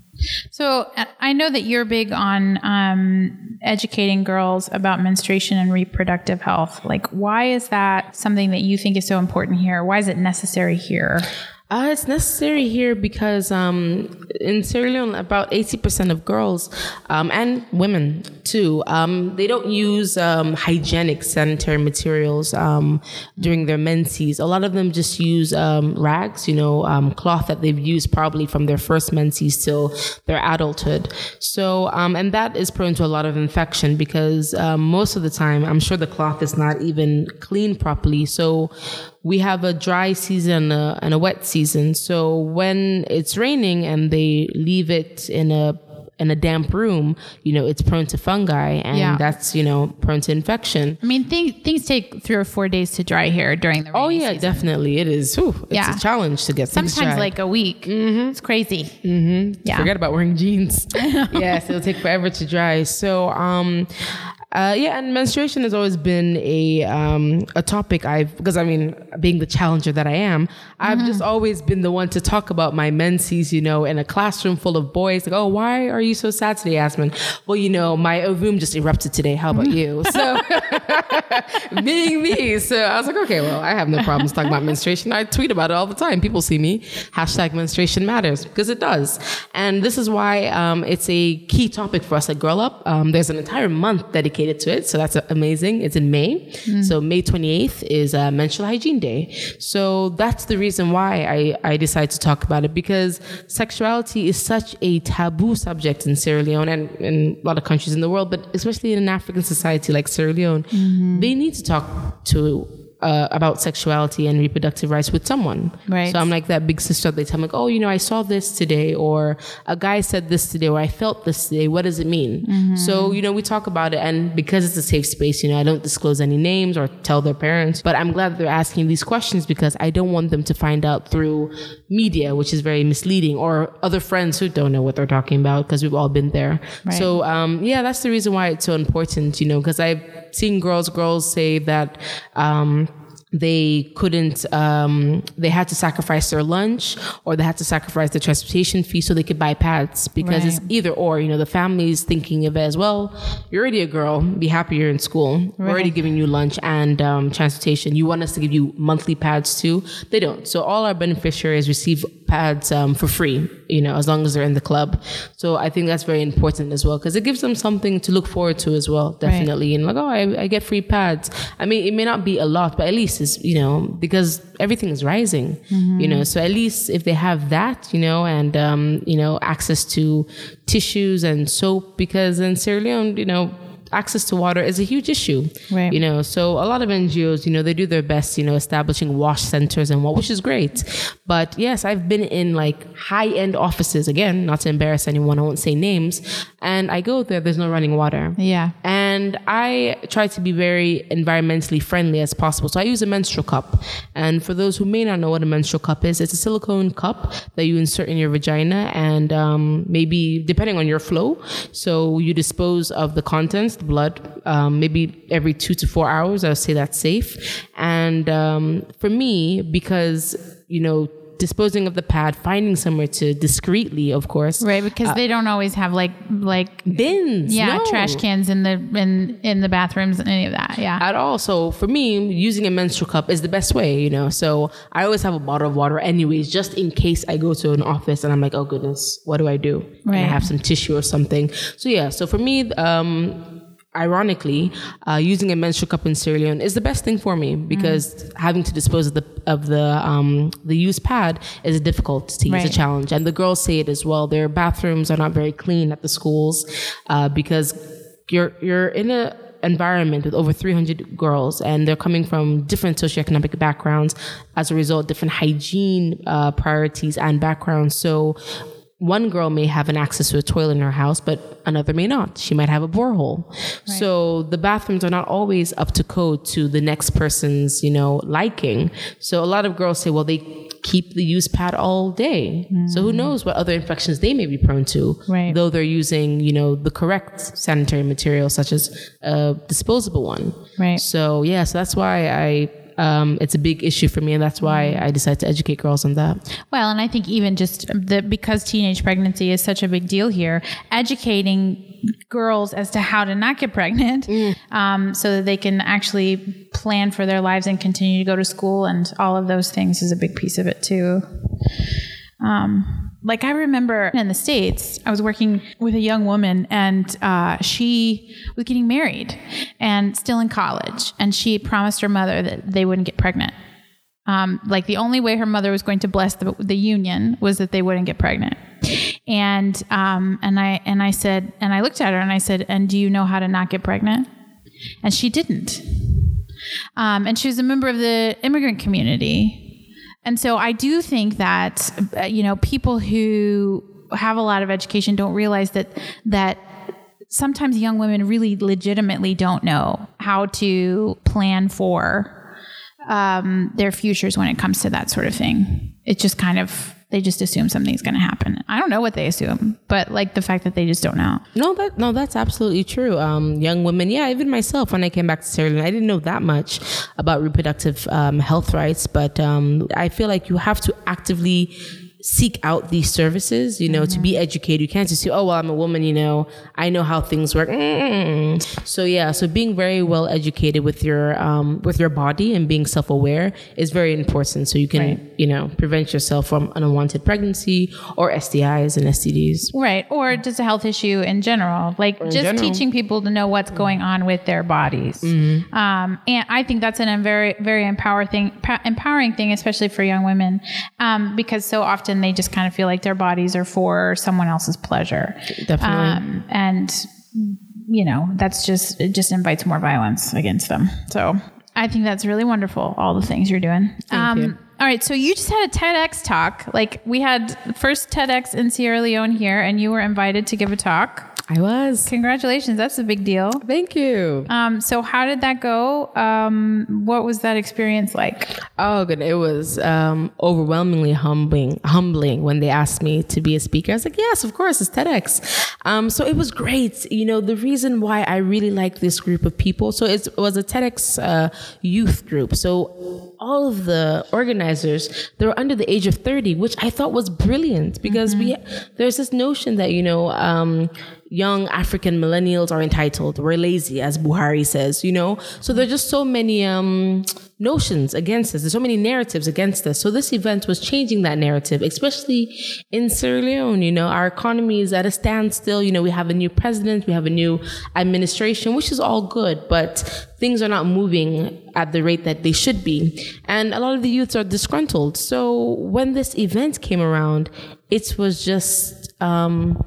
So uh, I know that you're big on um, educating girls about menstruation and reproductive health. Like, why is that something that you think is so important here? Why is it necessary here? Uh, it's necessary here because um, in Sierra Leone, about 80% of girls um, and women too, um, they don't use um, hygienic sanitary materials um, during their menses. A lot of them just use um, rags, you know, cloth that they've used probably from their first menses till their adulthood. So, and that is prone to a lot of infection because most of the time, I'm sure the cloth is not even cleaned properly. So, we have a dry season uh, and a wet season. So when it's raining and they leave it in a in a damp room, you know, it's prone to fungi and Yeah. that's, you know, prone to infection. I mean, things things take three or four days to dry here during the. Oh yeah, season. definitely. It is. Whew, it's Yeah. a challenge to get Sometimes like a week. It's crazy. Mm-hmm. Yeah. Forget about wearing jeans. *laughs* yes, it'll take forever to dry. So, um, uh, yeah, and menstruation has always been a um, a topic I've because I mean, being the challenger that I am, I've just always been the one to talk about my menses. You know, in a classroom full of boys, like, oh, why are you so sad today, Asman? Well, you know, my ovum just erupted today. How about you? So, *laughs* being me, so I was like, okay, well, I have no problems talking about menstruation. I tweet about it all the time. People see me hashtag menstruation matters because it does, and this is why um, it's a key topic for us at Girl Up. Um, there's an entire month dedicated to it. So that's amazing. It's in May. So May 28th is uh, Menstrual Hygiene Day. So that's the reason why I, I decided to talk about it because sexuality is such a taboo subject in Sierra Leone and in a lot of countries in the world, but especially in an African society like Sierra Leone, mm-hmm. they need to talk to uh, about sexuality and reproductive rights with someone. Right. So I'm like that big sister. They tell me, like, oh, you know, I saw this today, or a guy said this today, or I felt this today. What does it mean? So you know, we talk about it, and because it's a safe space, you know, I don't disclose any names or tell their parents. But I'm glad they're asking these questions because I don't want them to find out through media, which is very misleading, or other friends who don't know what they're talking about because we've all been there. Right. So um, yeah, that's the reason why it's so important, you know, because I've seen girls, girls say that. Um, they couldn't um, they had to sacrifice their lunch or they had to sacrifice the transportation fee so they could buy pads because it's either or you know the family's thinking of it as well you're already a girl be happy you're in school. We're already giving you lunch and um, transportation. You want us to give you monthly pads too? They don't. So all our beneficiaries receive pads um, for free you know as long as they're in the club. So i think that's very important as well because it gives them something to look forward to as well definitely. And like oh I, I get free pads. I mean it may not be a lot but at least it's you know because everything is rising you know. So at least if they have that you know and um, you know access to tissues and soap because in sierra leone you know access to water is a huge issue Right. you know so a lot of ngos you know they do their best you know establishing wash centers and what which is great but yes i've been in like high end offices again not to embarrass anyone i won't say names and i go there there's no running water Yeah. and I try to be very environmentally friendly as possible. So I use a menstrual cup. And for those who may not know what a menstrual cup is, it's a silicone cup that you insert in your vagina and um, maybe depending on your flow. So you dispose of the contents, blood, um, maybe every two to four hours. I would say that's safe. And um, for me, because, you know, disposing of the pad, finding somewhere to discreetly, of course, Right, because they don't always have like like bins. yeah no. trash cans in the in in the bathrooms and any of that. Yeah. at all. So for me, using a menstrual cup is the best way, you know. So I always have a bottle of water, anyways, just in case I go to an office and I'm like, oh goodness, what do I do? And I have some tissue or something. So yeah. So for me, um, ironically, uh, using a menstrual cup in Sierra Leone is the best thing for me because having to dispose of the of the um, the used pad is difficult to use a challenge, and the girls say it as well. Their bathrooms are not very clean at the schools uh, because you're you're in a environment with over 300 girls and they're coming from different socioeconomic backgrounds as a result different hygiene uh, priorities and backgrounds. So one girl may have an access to a toilet in her house, but another may not. She might have a borehole. So the bathrooms are not always up to code to the next person's, you know, liking. So a lot of girls say, well, they keep the use pad all day. So who mm. knows what other infections they may be prone to, Right. though they're using, you know, the correct sanitary material, such as a disposable one. Right. So yeah, so that's why I. Um, it's a big issue for me, and that's why I decided to educate girls on that. Well, and I think even just the because teenage pregnancy is such a big deal here, educating girls as to how to not get pregnant, um, so that they can actually plan for their lives and continue to go to school and all of those things is a big piece of it too. Um, like I remember in the states, I was working with a young woman, and uh, she was getting married and still in college, and she promised her mother that they wouldn't get pregnant. Um, like the only way her mother was going to bless the, the union was that they wouldn't get pregnant. And um, and I and I said, and I looked at her and I said, and do you know how to not get pregnant? And she didn't. Um, and she was a member of the immigrant community. And so I do think that uh, you know people who have a lot of education don't realize that that sometimes young women really legitimately don't know how to plan for um, their futures when it comes to that sort of thing. It just kind of they just assume something's going to happen. I don't know what they assume, but like the fact that they just don't know. No, that no, that's absolutely true. Um, young women, yeah, even myself, when I came back to Sierra I didn't know that much about reproductive um, health rights, but um, I feel like you have to actively seek out these services, you know, to be educated. You can't just say, oh, well, I'm a woman, you know, I know how things work. Mm-mm. So yeah, so being very well educated with your um, with your body and being self aware is very important. So you can, Right. you know, prevent yourself from an unwanted pregnancy or STIs and STDs. Right. Or just a health issue in general. Like just general. teaching people to know what's going on with their bodies. Mm-hmm. Um, and I think that's an, a very, very empower thing, empowering thing, especially for young women, um, because so often they just kind of feel like their bodies are for someone else's pleasure. Definitely. Um, and, you know, that's just, it just invites more violence against them. So I think that's really wonderful, all the things you're doing. Um, you. All right, so you just had a TEDx talk. Like we had the first TEDx in Sierra Leone here, and you were invited to give a talk. I was. Congratulations, that's a big deal. Thank you. Um, so how did that go? Um, what was that experience like? Oh, good. It was um, overwhelmingly humbling, humbling when they asked me to be a speaker. I was like, yes, of course, it's TEDx. Um, so it was great. You know, the reason why I really like this group of people, so it's, it was a TEDx uh, youth group. So all of the organizers, they were under the age of 30, which I thought was brilliant because we, there's this notion that, you know, um, young African millennials are entitled. We're lazy, as Buhari says, you know? So there are just so many um, notions against us. There's so many narratives against us. So this event was changing that narrative, especially in Sierra Leone. You know, our economy is at a standstill. You know, we have a new president, we have a new administration, which is all good, but things are not moving at the rate that they should be. And a lot of the youths are disgruntled. So when this event came around, it was just, um,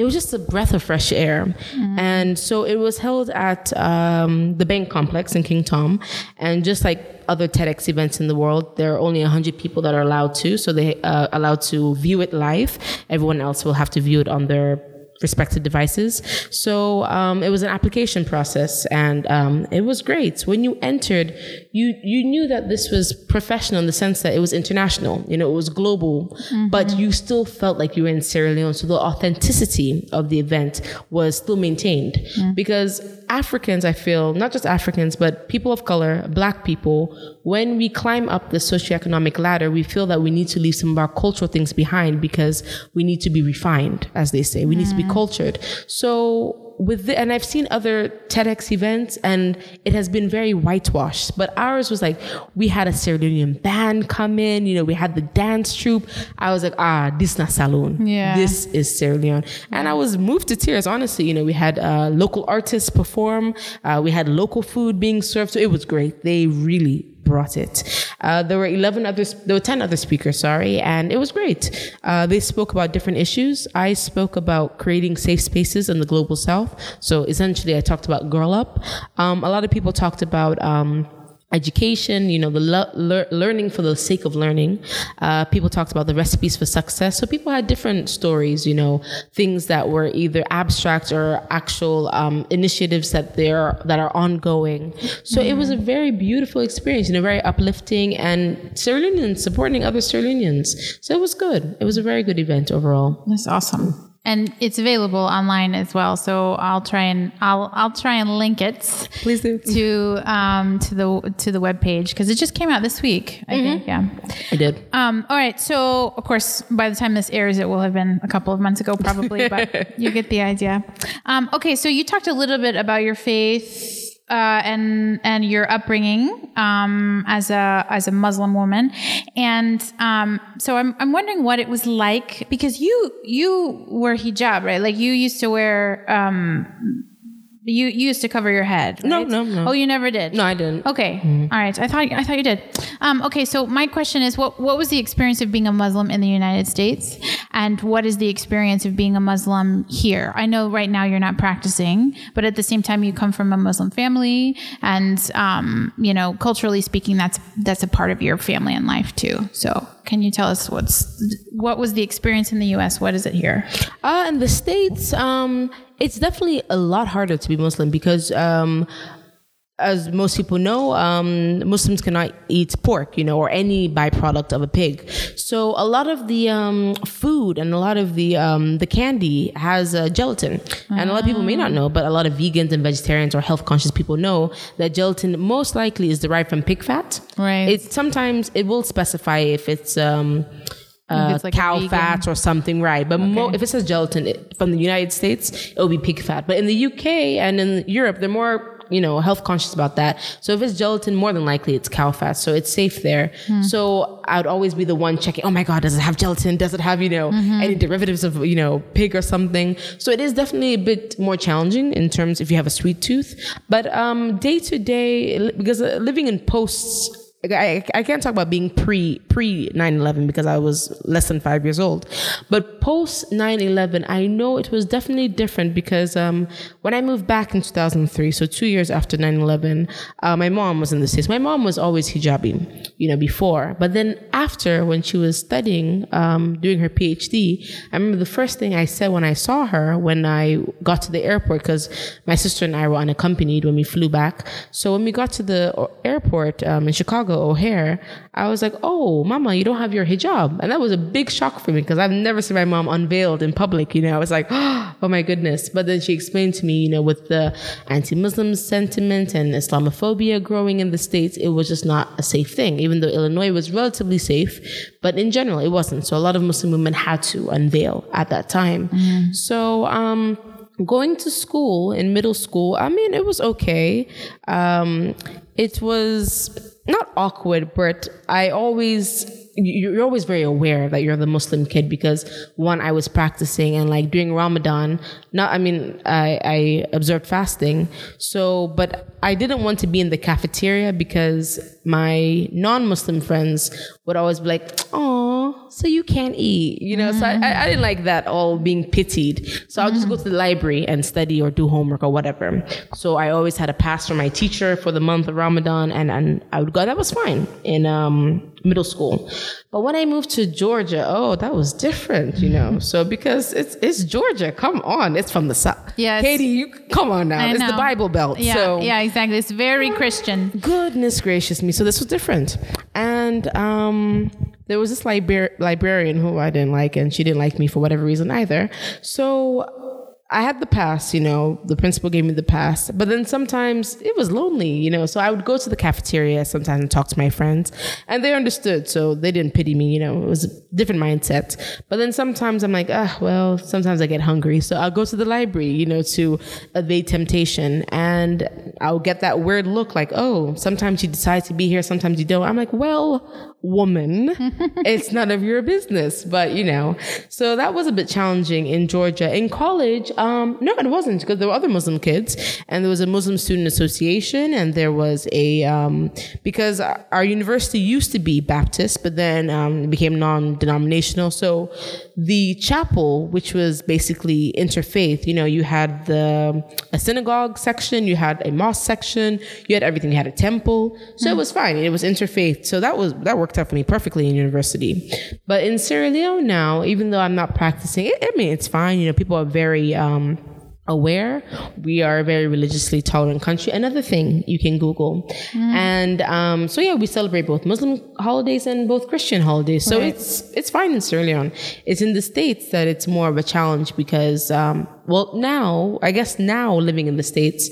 it was just a breath of fresh air. And so it was held at um, the bank complex in King Tom. And just like other TEDx events in the world, there are only 100 people that are allowed to. So they uh, allowed to view it live. Everyone else will have to view it on their respective devices. So um, it was an application process, and um, it was great. When you entered, you you knew that this was professional in the sense that it was international. You know, it was global, but you still felt like you were in Sierra Leone. So the authenticity of the event was still maintained because Africans, I feel, not just Africans, but people of color, Black people, when we climb up the socioeconomic ladder, we feel that we need to leave some of our cultural things behind because we need to be refined, as they say. We need to be mm. cultured. So with the, and I've seen other TEDx events and it has been very whitewashed, but ours was like, we had a Sierra Leonean band come in, you know, we had the dance troupe. I was like, ah, this not Salone. Yeah. This is Sierra Leone. And I was moved to tears, honestly. You know, we had uh, local artists perform, uh, we had local food being served. So it was great. They really brought it. Uh, there were 11 others, there were 10 other speakers, sorry, and it was great. Uh, they spoke about different issues. I spoke about creating safe spaces in the global south. So essentially, I talked about Girl Up. Um, a lot of people talked about, um, education, you know, the le- lear- learning for the sake of learning. Uh, people talked about the recipes for success. So people had different stories, you know, things that were either abstract or actual um, initiatives that they're that are ongoing. So it was a very beautiful experience, you know, very uplifting and Sierra supporting other Sierra. So it was good. It was a very good event overall. That's awesome. And it's available online as well. So I'll try and I'll I'll try and link it Please do. to um to the to the web page because it just came out this week. I think. Yeah. I did. Um, all right. So, of course, by the time this airs, it will have been a couple of months ago, probably, but *laughs* you get the idea. Um, okay. So, you talked a little bit about your faith. Uh, and and your upbringing um, as a as a Muslim woman, and um, so I'm I'm wondering what it was like because you you were hijab right? Like you used to wear um, you, you used to cover your head No, right? no, no. oh you never did No, I didn't. Okay. All right. I thought I thought you did. Um, okay. So my question is, what what was the experience of being a Muslim in the United States, and what is the experience of being a Muslim here? I know right now you're not practicing, but at the same time you come from a Muslim family, and um, you know, culturally speaking, that's that's a part of your family and life too. So can you tell us what's what was the experience in the U.S.? What is it here? Uh, in the States, um, it's definitely a lot harder to be Muslim because, um, as most people know, um, Muslims cannot eat pork, you know, or any byproduct of a pig. So a lot of the um, food and a lot of the um, the candy has uh, gelatin, and a lot of people may not know, but a lot of vegans and vegetarians or health conscious people know that gelatin most likely is derived from pig fat. Right. It's sometimes it will specify if it's. Uh, it's like cow vegan. fat or something, right? But mo- if it says gelatin it, from the United States, it will be pig fat. But in the UK and in Europe, they're more you know health conscious about that. So if it's gelatin, more than likely it's cow fat, so it's safe there. So I would always be the one checking. Oh my god, does it have gelatin? Does it have you know any derivatives of you know pig or something? So it is definitely a bit more challenging in terms if you have a sweet tooth. But um, day to day, because uh, living in posts. I, I can't talk about being pre pre 9-11 because I was less than five years old. But post 9-11, I know it was definitely different because um, when I moved back in 2003, so two years after 9-11, uh, my mom was in the States. My mom was always hijabi, you know, before. But then after, when she was studying, um, doing her PhD, I remember the first thing I said when I saw her when I got to the airport, because my sister and I were unaccompanied when we flew back. So when we got to the airport um, in Chicago, O'Hare, I was like, oh, mama, you don't have your hijab. And that was a big shock for me because I've never seen my mom unveiled in public. You know, I was like, *gasps* oh my goodness. But then she explained to me, you know, with the anti Muslim sentiment and Islamophobia growing in the States, it was just not a safe thing, even though Illinois was relatively safe. But in general, it wasn't. So a lot of Muslim women had to unveil at that time. So, um, going to school in middle school, I mean, it was okay. Um, it was not awkward, but I always you- you're always very aware that you're the Muslim kid because one, I was practicing and like during Ramadan, not I mean I, I observed fasting, so but I didn't want to be in the cafeteria because my non-Muslim friends would always be like, "Oh, so you can't eat," you know. So I, I, didn't like that all being pitied. So I'll just go to the library and study or do homework or whatever. So I always had a pass from my teacher for the month of Ramadan, and and I would go. That was fine in um, middle school. But when I moved to Georgia, oh, that was different, you know. *laughs* So because it's it's Georgia, come on, it's from the south. Yeah, Katie, you come on now. I it's the. Bible Belt. Yeah, so yeah, exactly. It's very Christian. goodness gracious me so this was different and um there was this libra- librarian who i didn't like and she didn't like me for whatever reason either so I had the pass, you know, the principal gave me the pass, but then sometimes it was lonely, you know, so I would go to the cafeteria sometimes and talk to my friends and they understood. So they didn't pity me, you know, it was a different mindset. But then sometimes I'm like, ah, well, sometimes I get hungry. So I'll go to the library, you know, to evade temptation and I'll get that weird look like, oh, sometimes you decide to be here, sometimes you don't. I'm like, well, woman, it's none of your business. But, you know, so that was a bit challenging in Georgia. In college, um, no, it wasn't because there were other Muslim kids and there was a Muslim student association and there was a, um, because our university used to be Baptist, but then um, it became non denominational. So the chapel, which was basically interfaith, you know, you had the a synagogue section, you had a mosque section, you had everything. You had a temple, so it was fine. It was interfaith, so that was that worked out for me perfectly in university. But in Sierra Leone now, even though I'm not practicing, it, I mean, it's fine. You know, people are very. Um, aware we are a very religiously tolerant country another thing you can google and um, so yeah we celebrate both muslim holidays and both christian holidays so Right. it's it's fine in sierra leone it's in the states that it's more of a challenge because um, well now i guess now living in the states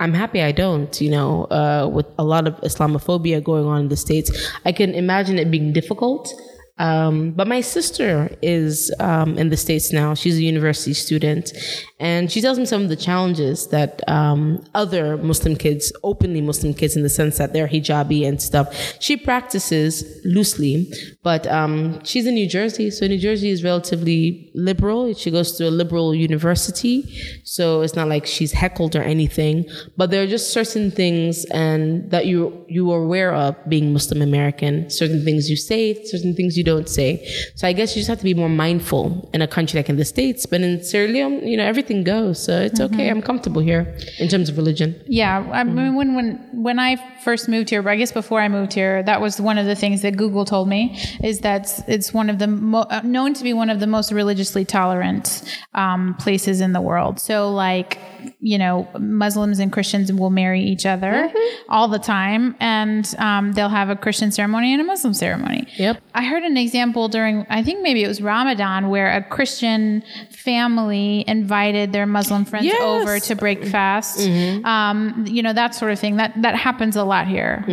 I'm happy I don't, you know, uh, with a lot of Islamophobia going on in the States. I can imagine it being difficult. Um, but my sister is um, in the States now. She's a university student. And she tells me some of the challenges that um, other Muslim kids, openly Muslim kids, in the sense that they're hijabi and stuff, she practices loosely. But um, she's in New Jersey. So New Jersey is relatively liberal. She goes to a liberal university. So it's not like she's heckled or anything. But there are just certain things and that you you are aware of being Muslim American. Certain things you say, certain things you don't say. So I guess you just have to be more mindful in a country like in the States. But in Sierra Leone, you know, everything goes. So it's okay. I'm comfortable here in terms of religion. Yeah, I mean, when when when I first moved here, I guess before I moved here, that was one of the things that Google told me is that it's one of the mo- uh, known to be one of the most religiously tolerant um, places in the world. So, like, you know, Muslims and Christians will marry each other all the time, and um, they'll have a Christian ceremony and a Muslim ceremony. Yep. I heard an example during, I think maybe it was Ramadan, where a Christian family invited their Muslim friends Yes. over to break fast. Um, you know, that sort of thing. That that happens a lot here.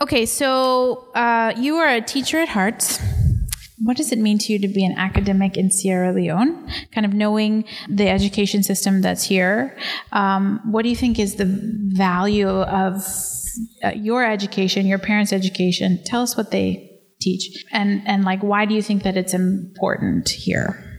Okay, so uh, you are a teacher at heart. What does it mean to you to be an academic in Sierra Leone? Kind of knowing the education system that's here. Um, what do you think is the value of uh, your education, your parents' education? Tell us what they teach, and and like why do you think that it's important here?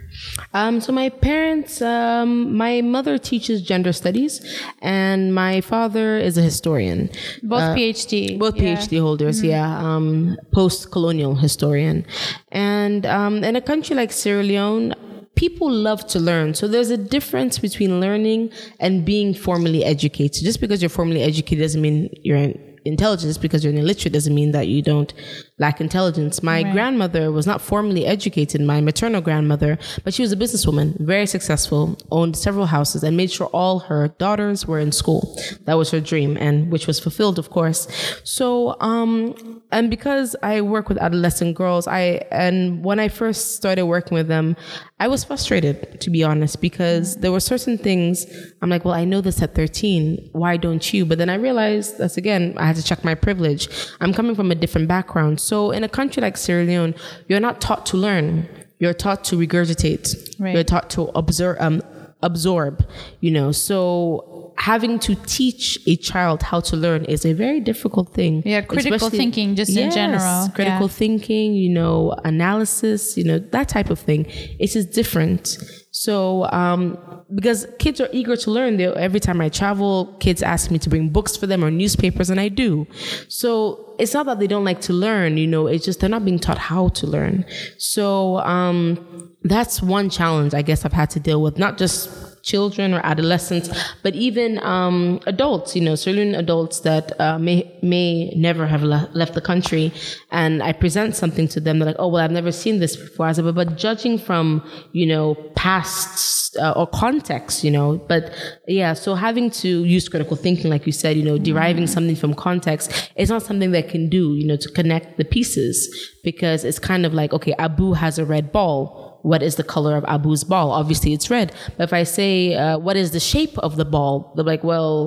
Um, so my parents, um, my mother teaches gender studies, and my father is a historian. Both Uh, PhD. Both Yeah. PhD holders, yeah, um, post-colonial historian, and um, in a country like Sierra Leone. People love to learn. So there's a difference between learning and being formally educated. Just because you're formally educated doesn't mean you're intelligent. Just because you're illiterate doesn't mean that you don't lack intelligence. My grandmother was not formally educated, my maternal grandmother, but she was a businesswoman, very successful, owned several houses, and made sure all her daughters were in school. That was her dream, and which was fulfilled, of course. So, um, and because I work with adolescent girls, I and when I first started working with them, I was frustrated, to be honest, because there were certain things I'm like, well, I know this at 13. Why don't you? But then I realized that's again, I had to check my privilege. I'm coming from a different background. So in a country like Sierra Leone, you're not taught to learn. You're taught to regurgitate. Right. You're taught to observe, um, absorb, you know. So having to teach a child how to learn is a very difficult thing. Yeah, critical Especially- thinking just in Yes, general. Critical Yeah. thinking, you know, analysis, you know, that type of thing. It is different. So, um, because kids are eager to learn. They, every time I travel, kids ask me to bring books for them or newspapers, and I do. So it's not that they don't like to learn, you know, it's just they're not being taught how to learn. So um, that's one challenge I guess I've had to deal with, not just children or adolescents, but even um, adults, you know, certain adults that uh, may may never have le- left the country, and I present something to them, they're like, "Oh, well, I've never seen this before." I said, "But, but judging from you know past uh, or context, you know, but yeah, so having to use critical thinking, like you said, you know, deriving something from context, is not something that can do, you know, to connect the pieces because it's kind of like, okay, Abu has a red ball what is the color of Abu's ball? Obviously, it's red. But if I say, uh, what is the shape of the ball? They're like, well,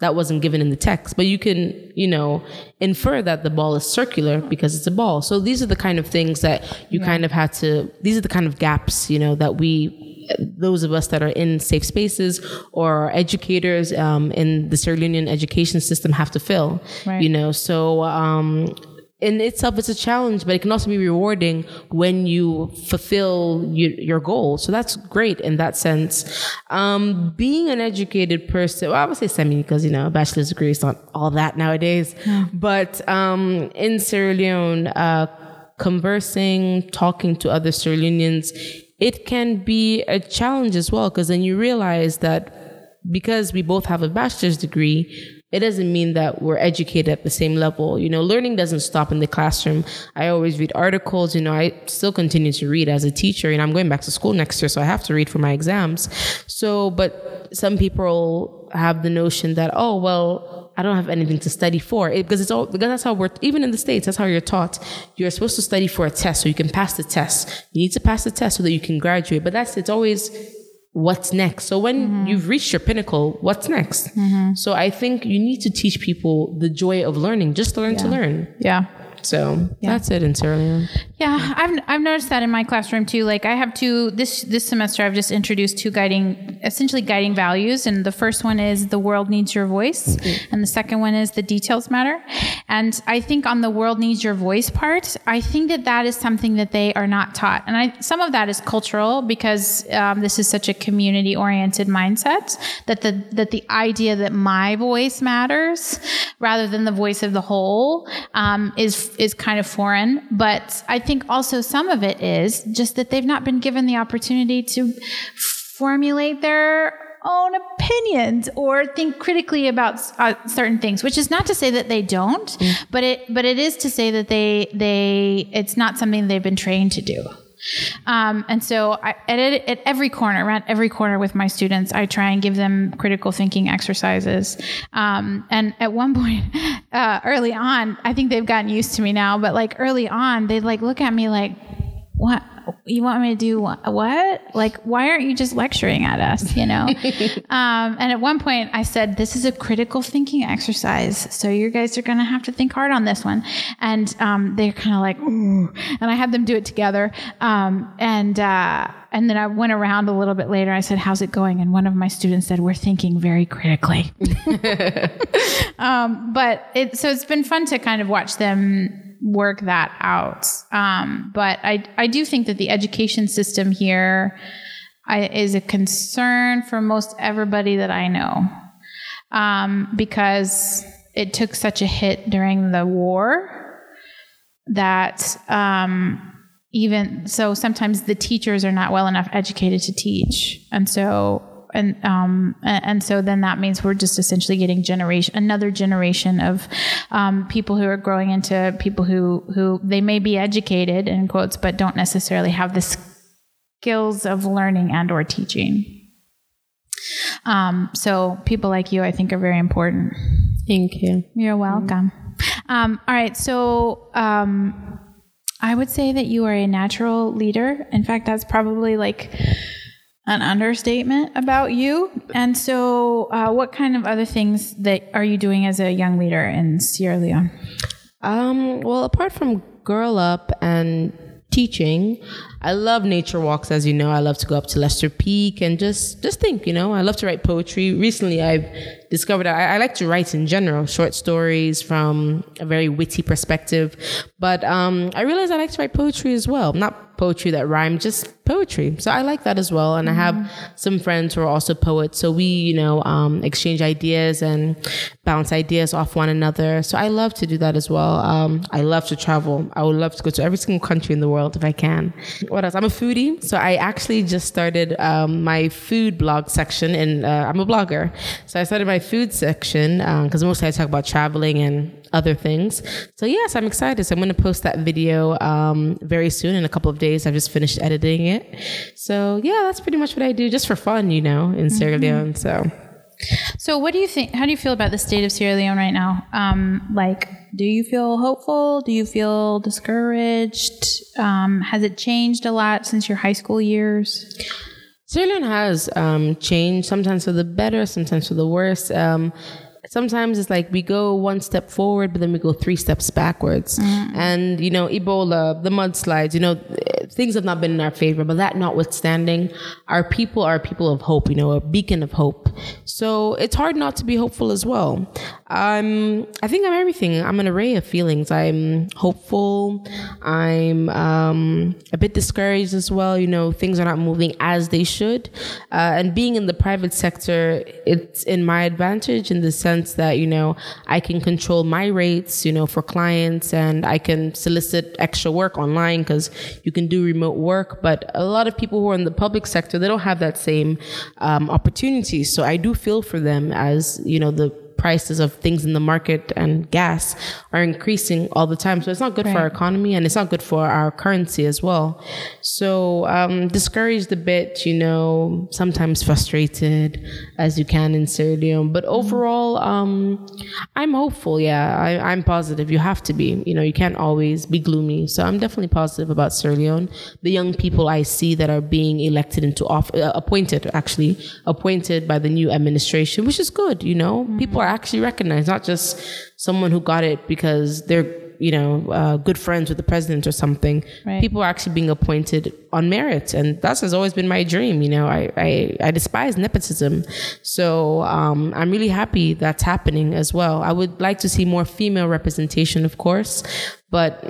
that wasn't given in the text. But you can, you know, infer that the ball is circular because it's a ball. So these are the kind of things that you kind of had to, these are the kind of gaps, you know, that we, those of us that are in safe spaces or educators um, in the Sierra Leonean education system have to fill, Right. you know. So, um, in itself it's a challenge but it can also be rewarding when you fulfill your, your goal. So that's great in that sense. Um, being an educated person well i would say semi because you know a bachelor's degree is not all that nowadays. But um, in sierra leone uh, conversing talking to other sierra leoneans it can be a challenge as well because then you realize that because we both have a bachelor's degree, it doesn't mean that we're educated at the same level. You know, learning doesn't stop in the classroom. I always read articles. You know, I still continue to read as a teacher, and I'm going back to school next year, so I have to read for my exams. So, but some people have the notion that, oh, well, I don't have anything to study for it, because it's all because that's how we're even in the states. That's how you're taught. You're supposed to study for a test so you can pass the test. You need to pass the test so that you can graduate. But that's it's always what's next. So when mm-hmm. you've reached your pinnacle, what's next? Mm-hmm. So I think you need to teach people the joy of learning, just learn to learn. Yeah. So that's it in Sierra Leone. Yeah, I've I've noticed that in my classroom too. Like I have two this this semester I've just introduced two guiding essentially guiding values and the first one is the world needs your voice and the second one is the details matter. And I think on the world needs your voice part, I think that that is something that they are not taught. And I some of that is cultural because um, this is such a community oriented mindset that the that the idea that my voice matters rather than the voice of the whole um, is is kind of foreign. But I think also some of it is just that they've not been given the opportunity to formulate their own opinions or think critically about uh, certain things which is not to say that they don't but it but it is to say that they they it's not something they've been trained to do um, and so I, at, at every corner, around every corner with my students, I try and give them critical thinking exercises. Um, and at one *laughs* point, uh, early on, I think they've gotten used to me now, but like early on, they'd like look at me like, what you want me to do what like why aren't you just lecturing at us you know *laughs* um, and at one point i said this is a critical thinking exercise so you guys are going to have to think hard on this one and um, they're kind of like Ooh. and i had them do it together um, and uh, and then I went around a little bit later. I said, "How's it going?" And one of my students said, "We're thinking very critically." *laughs* *laughs* um, but it so it's been fun to kind of watch them work that out. Um, but I, I do think that the education system here I, is a concern for most everybody that I know um, because it took such a hit during the war that um, even so sometimes the teachers are not well enough educated to teach and so and um, and so then that means we're just essentially getting generation another generation of um, people who are growing into people who who they may be educated in quotes but don't necessarily have the skills of learning and or teaching. Um, so people like you, I think, are very important. Thank you. You're welcome. Um, all right, so um, I would say that you are a natural leader. In fact, that's probably like an understatement about you. And so, uh, what kind of other things that are you doing as a young leader in Sierra Leone? Um, well, apart from Girl Up and teaching, I love nature walks, as you know. I love to go up to Leicester Peak and just just think. You know, I love to write poetry. Recently, I've discovered I, I like to write in general, short stories from a very witty perspective. But um, I realized I like to write poetry as well. Not poetry that rhyme, just poetry. So I like that as well. And mm-hmm. I have some friends who are also poets. So we, you know, um, exchange ideas and bounce ideas off one another. So I love to do that as well. Um, I love to travel. I would love to go to every single country in the world if I can what else? I'm a foodie, so I actually just started um, my food blog section, and uh, I'm a blogger. So I started my food section because um, mostly I talk about traveling and other things. So yes, I'm excited. So I'm going to post that video um, very soon in a couple of days. I've just finished editing it. So yeah, that's pretty much what I do, just for fun, you know, in mm-hmm. Sierra Leone. So. So, what do you think? How do you feel about the state of Sierra Leone right now? Um, like, do you feel hopeful? Do you feel discouraged? Um, has it changed a lot since your high school years? Sierra Leone has um, changed, sometimes for the better, sometimes for the worse. Um, sometimes it's like we go one step forward, but then we go three steps backwards. Mm. And, you know, Ebola, the mudslides, you know, things have not been in our favor, but that notwithstanding, our people are people of hope, you know, a beacon of hope. So it's hard not to be hopeful as well. Um, I think I'm everything. I'm an array of feelings. I'm hopeful. I'm um, a bit discouraged as well. You know, things are not moving as they should. Uh, and being in the private sector, it's in my advantage in the sense that, you know, I can control my rates, you know, for clients and I can solicit extra work online because you can do remote work. But a lot of people who are in the public sector, they don't have that same um, opportunity. So I do feel for them as, you know, the prices of things in the market and gas are increasing all the time. So it's not good right. for our economy and it's not good for our currency as well. So um, discouraged a bit, you know, sometimes frustrated as you can in Sierra Leone. But mm-hmm. overall, um, I'm hopeful. Yeah, I, am positive. You have to be. You know, you can't always be gloomy. So I'm definitely positive about Sierra Leone. The young people I see that are being elected into office, uh, appointed actually, appointed by the new administration, which is good. You know, mm-hmm. people are actually recognized, not just someone who got it because they're you know uh, good friends with the president or something. Right. People are actually being appointed on merit, and that has always been my dream. You know, I I, I despise nepotism, so um, I'm really happy that's happening as well. I would like to see more female representation, of course, but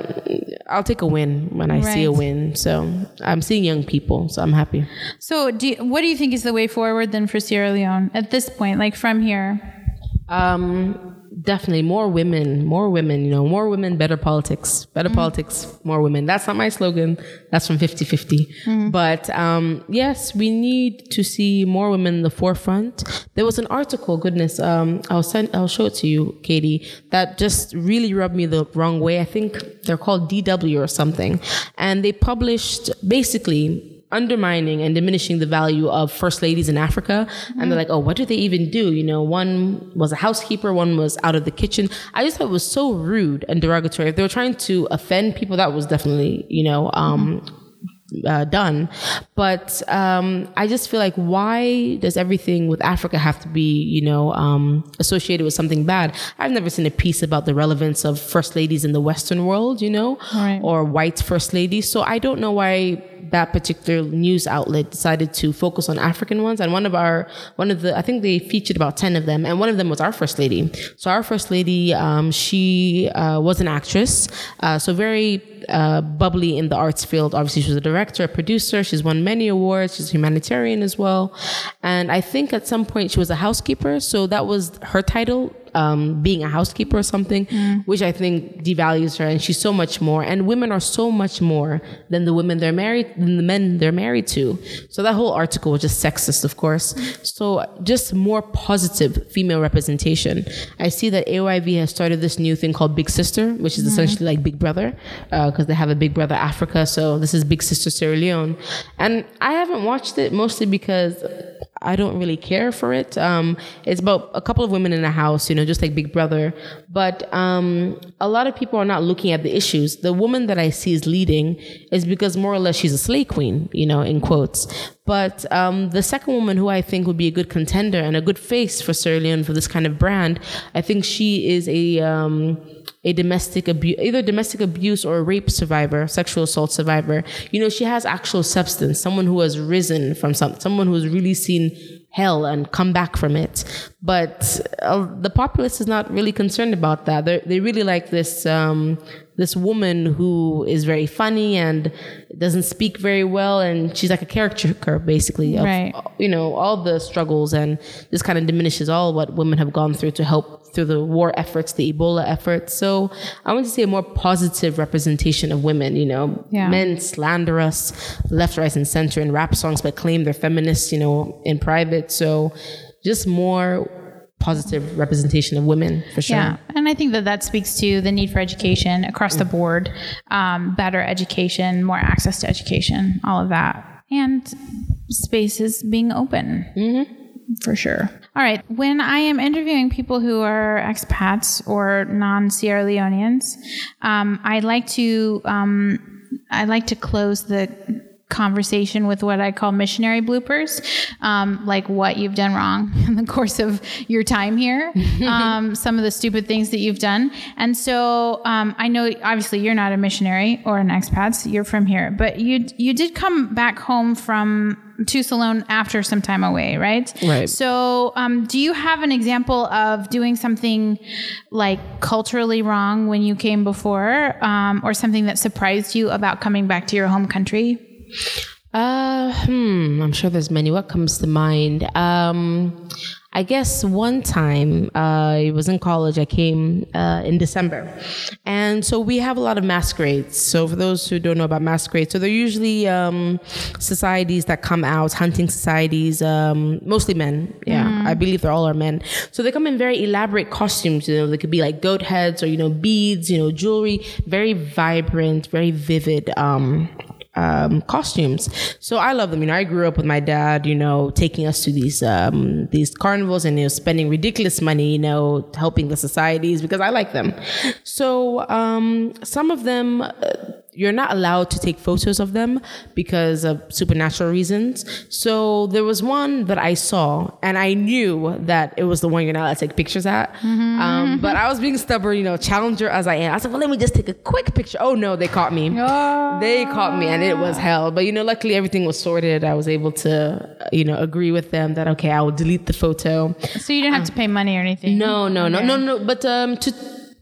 I'll take a win when I right. see a win. So I'm seeing young people, so I'm happy. So, do you, what do you think is the way forward then for Sierra Leone at this point, like from here? Um, definitely more women, more women, you know, more women, better politics, better mm politics, more women. That's not my slogan. That's from 50 50. mm But um, yes, we need to see more women in the forefront. There was an article, goodness, um, I'll send, I'll show it to you, Katie, that just really rubbed me the wrong way. I think they're called DW or something. And they published basically undermining and diminishing the value of first ladies in Africa. Mm-hmm. And they're like, oh, what do they even do? You know, one was a housekeeper, one was out of the kitchen. I just thought it was so rude and derogatory. If they were trying to offend people, that was definitely, you know, um, mm-hmm uh, done. But um, I just feel like why does everything with Africa have to be, you know, um, associated with something bad? I've never seen a piece about the relevance of first ladies in the Western world, you know, Right. or white first ladies. So I don't know why that particular news outlet decided to focus on African ones. And one of our, one of the, I think they featured about 10 of them. And one of them was our first lady. So our first lady, um, she uh, was an actress. Uh, so very uh, bubbly in the arts field. Obviously, she was a director, a producer. She's won many awards. She's a humanitarian as well. And I think at some point she was a housekeeper. So that was her title um, being a housekeeper or something, mm. which I think devalues her. And she's so much more. And women are so much more than the women they're married, than the men they're married to. So that whole article was just sexist, of course. So just more positive female representation. I see that AYV has started this new thing called Big Sister, which is mm. essentially like Big Brother, uh, because they have a Big Brother Africa. So this is Big Sister Sierra Leone. And I haven't watched it mostly because I don't really care for it. Um, it's about a couple of women in a house, you know, just like Big Brother. But um, a lot of people are not looking at the issues. The woman that I see is leading is because more or less she's a slay queen, you know, in quotes. But um, the second woman who I think would be a good contender and a good face for Sierra Leone for this kind of brand, I think she is a um, a domestic abuse, either domestic abuse or rape survivor, sexual assault survivor. You know, she has actual substance. Someone who has risen from some, someone who has really seen hell and come back from it. But uh, the populace is not really concerned about that. They're, they really like this um, this woman who is very funny and doesn't speak very well, and she's like a caricature basically of Right. you know all the struggles, and this kind of diminishes all what women have gone through to help through the war efforts, the Ebola efforts. So I want to see a more positive representation of women. You know, Yeah. men slander us left, right, and center in rap songs, but claim they're feminists. You know, in private. So just more positive representation of women for sure. Yeah, and I think that that speaks to the need for education across the board, um, better education, more access to education, all of that, and spaces being open. For sure. All right. When I am interviewing people who are expats or non Sierra Leoneans, um, I like to um, I like to close the conversation with what I call missionary bloopers, um, like what you've done wrong *laughs* in the course of your time here, *laughs* um, some of the stupid things that you've done. And so um, I know obviously you're not a missionary or an expat, so you're from here, but you you did come back home from to Salone after some time away, right? Right. So, um, do you have an example of doing something like culturally wrong when you came before, um, or something that surprised you about coming back to your home country? Uh, hmm, I'm sure there's many. What comes to mind? Um, I guess one time uh, I was in college. I came uh, in December, and so we have a lot of masquerades. So for those who don't know about masquerades, so they're usually um, societies that come out, hunting societies, um, mostly men. Yeah, I believe they're all are men. So they come in very elaborate costumes. You know, they could be like goat heads or you know beads, you know jewelry, very vibrant, very vivid. Um, um, costumes. So I love them. You know, I grew up with my dad, you know, taking us to these um, these carnivals and you know spending ridiculous money, you know, helping the societies because I like them. So um, some of them. You're not allowed to take photos of them because of supernatural reasons. So there was one that I saw, and I knew that it was the one you're not allowed to take pictures at. Um, but I was being stubborn, you know, challenger as I am. I said, well, let me just take a quick picture. Oh no, they caught me. They caught me, and it was hell. But you know, luckily everything was sorted. I was able to, uh, you know, agree with them that okay, I will delete the photo. So you didn't have to pay money or anything. No, no, no, no, no. But um, to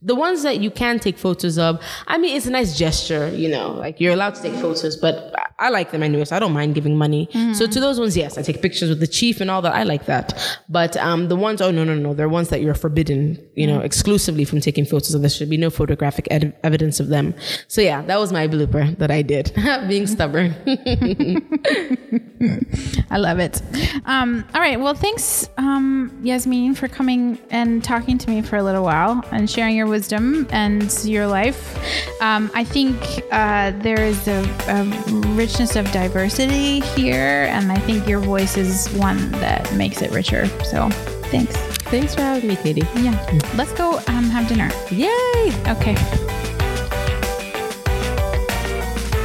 the ones that you can take photos of, I mean, it's a nice gesture, you know, like you're allowed to take photos, but I- like them anyway, so I don't mind giving money. So to those ones, yes, I take pictures with the chief and all that. I like that. But um, the ones, oh no, no, no, they're ones that you're forbidden, you know, exclusively from taking photos of. There should be no photographic ed- evidence of them. So yeah, that was my blooper that I did, *laughs* being stubborn. *laughs* I love it. Um, all right. Well, thanks, um, Yasmin, for coming and talking to me for a little while and sharing your wisdom and your life. Um, I think uh, there is a, a richness of diversity here, and I think your voice is one that makes it richer. So, thanks. Thanks for having me, Katie. Yeah. Let's go um, have dinner. Yay! Okay.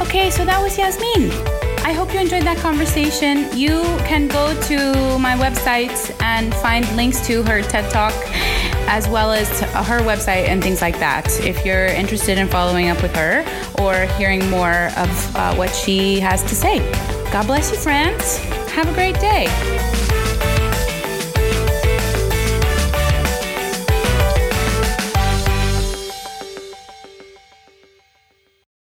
Okay, so that was Yasmin. I hope you enjoyed that conversation. You can go to my website and find links to her TED Talk as well as her website and things like that if you're interested in following up with her or hearing more of uh, what she has to say. God bless you, friends. Have a great day.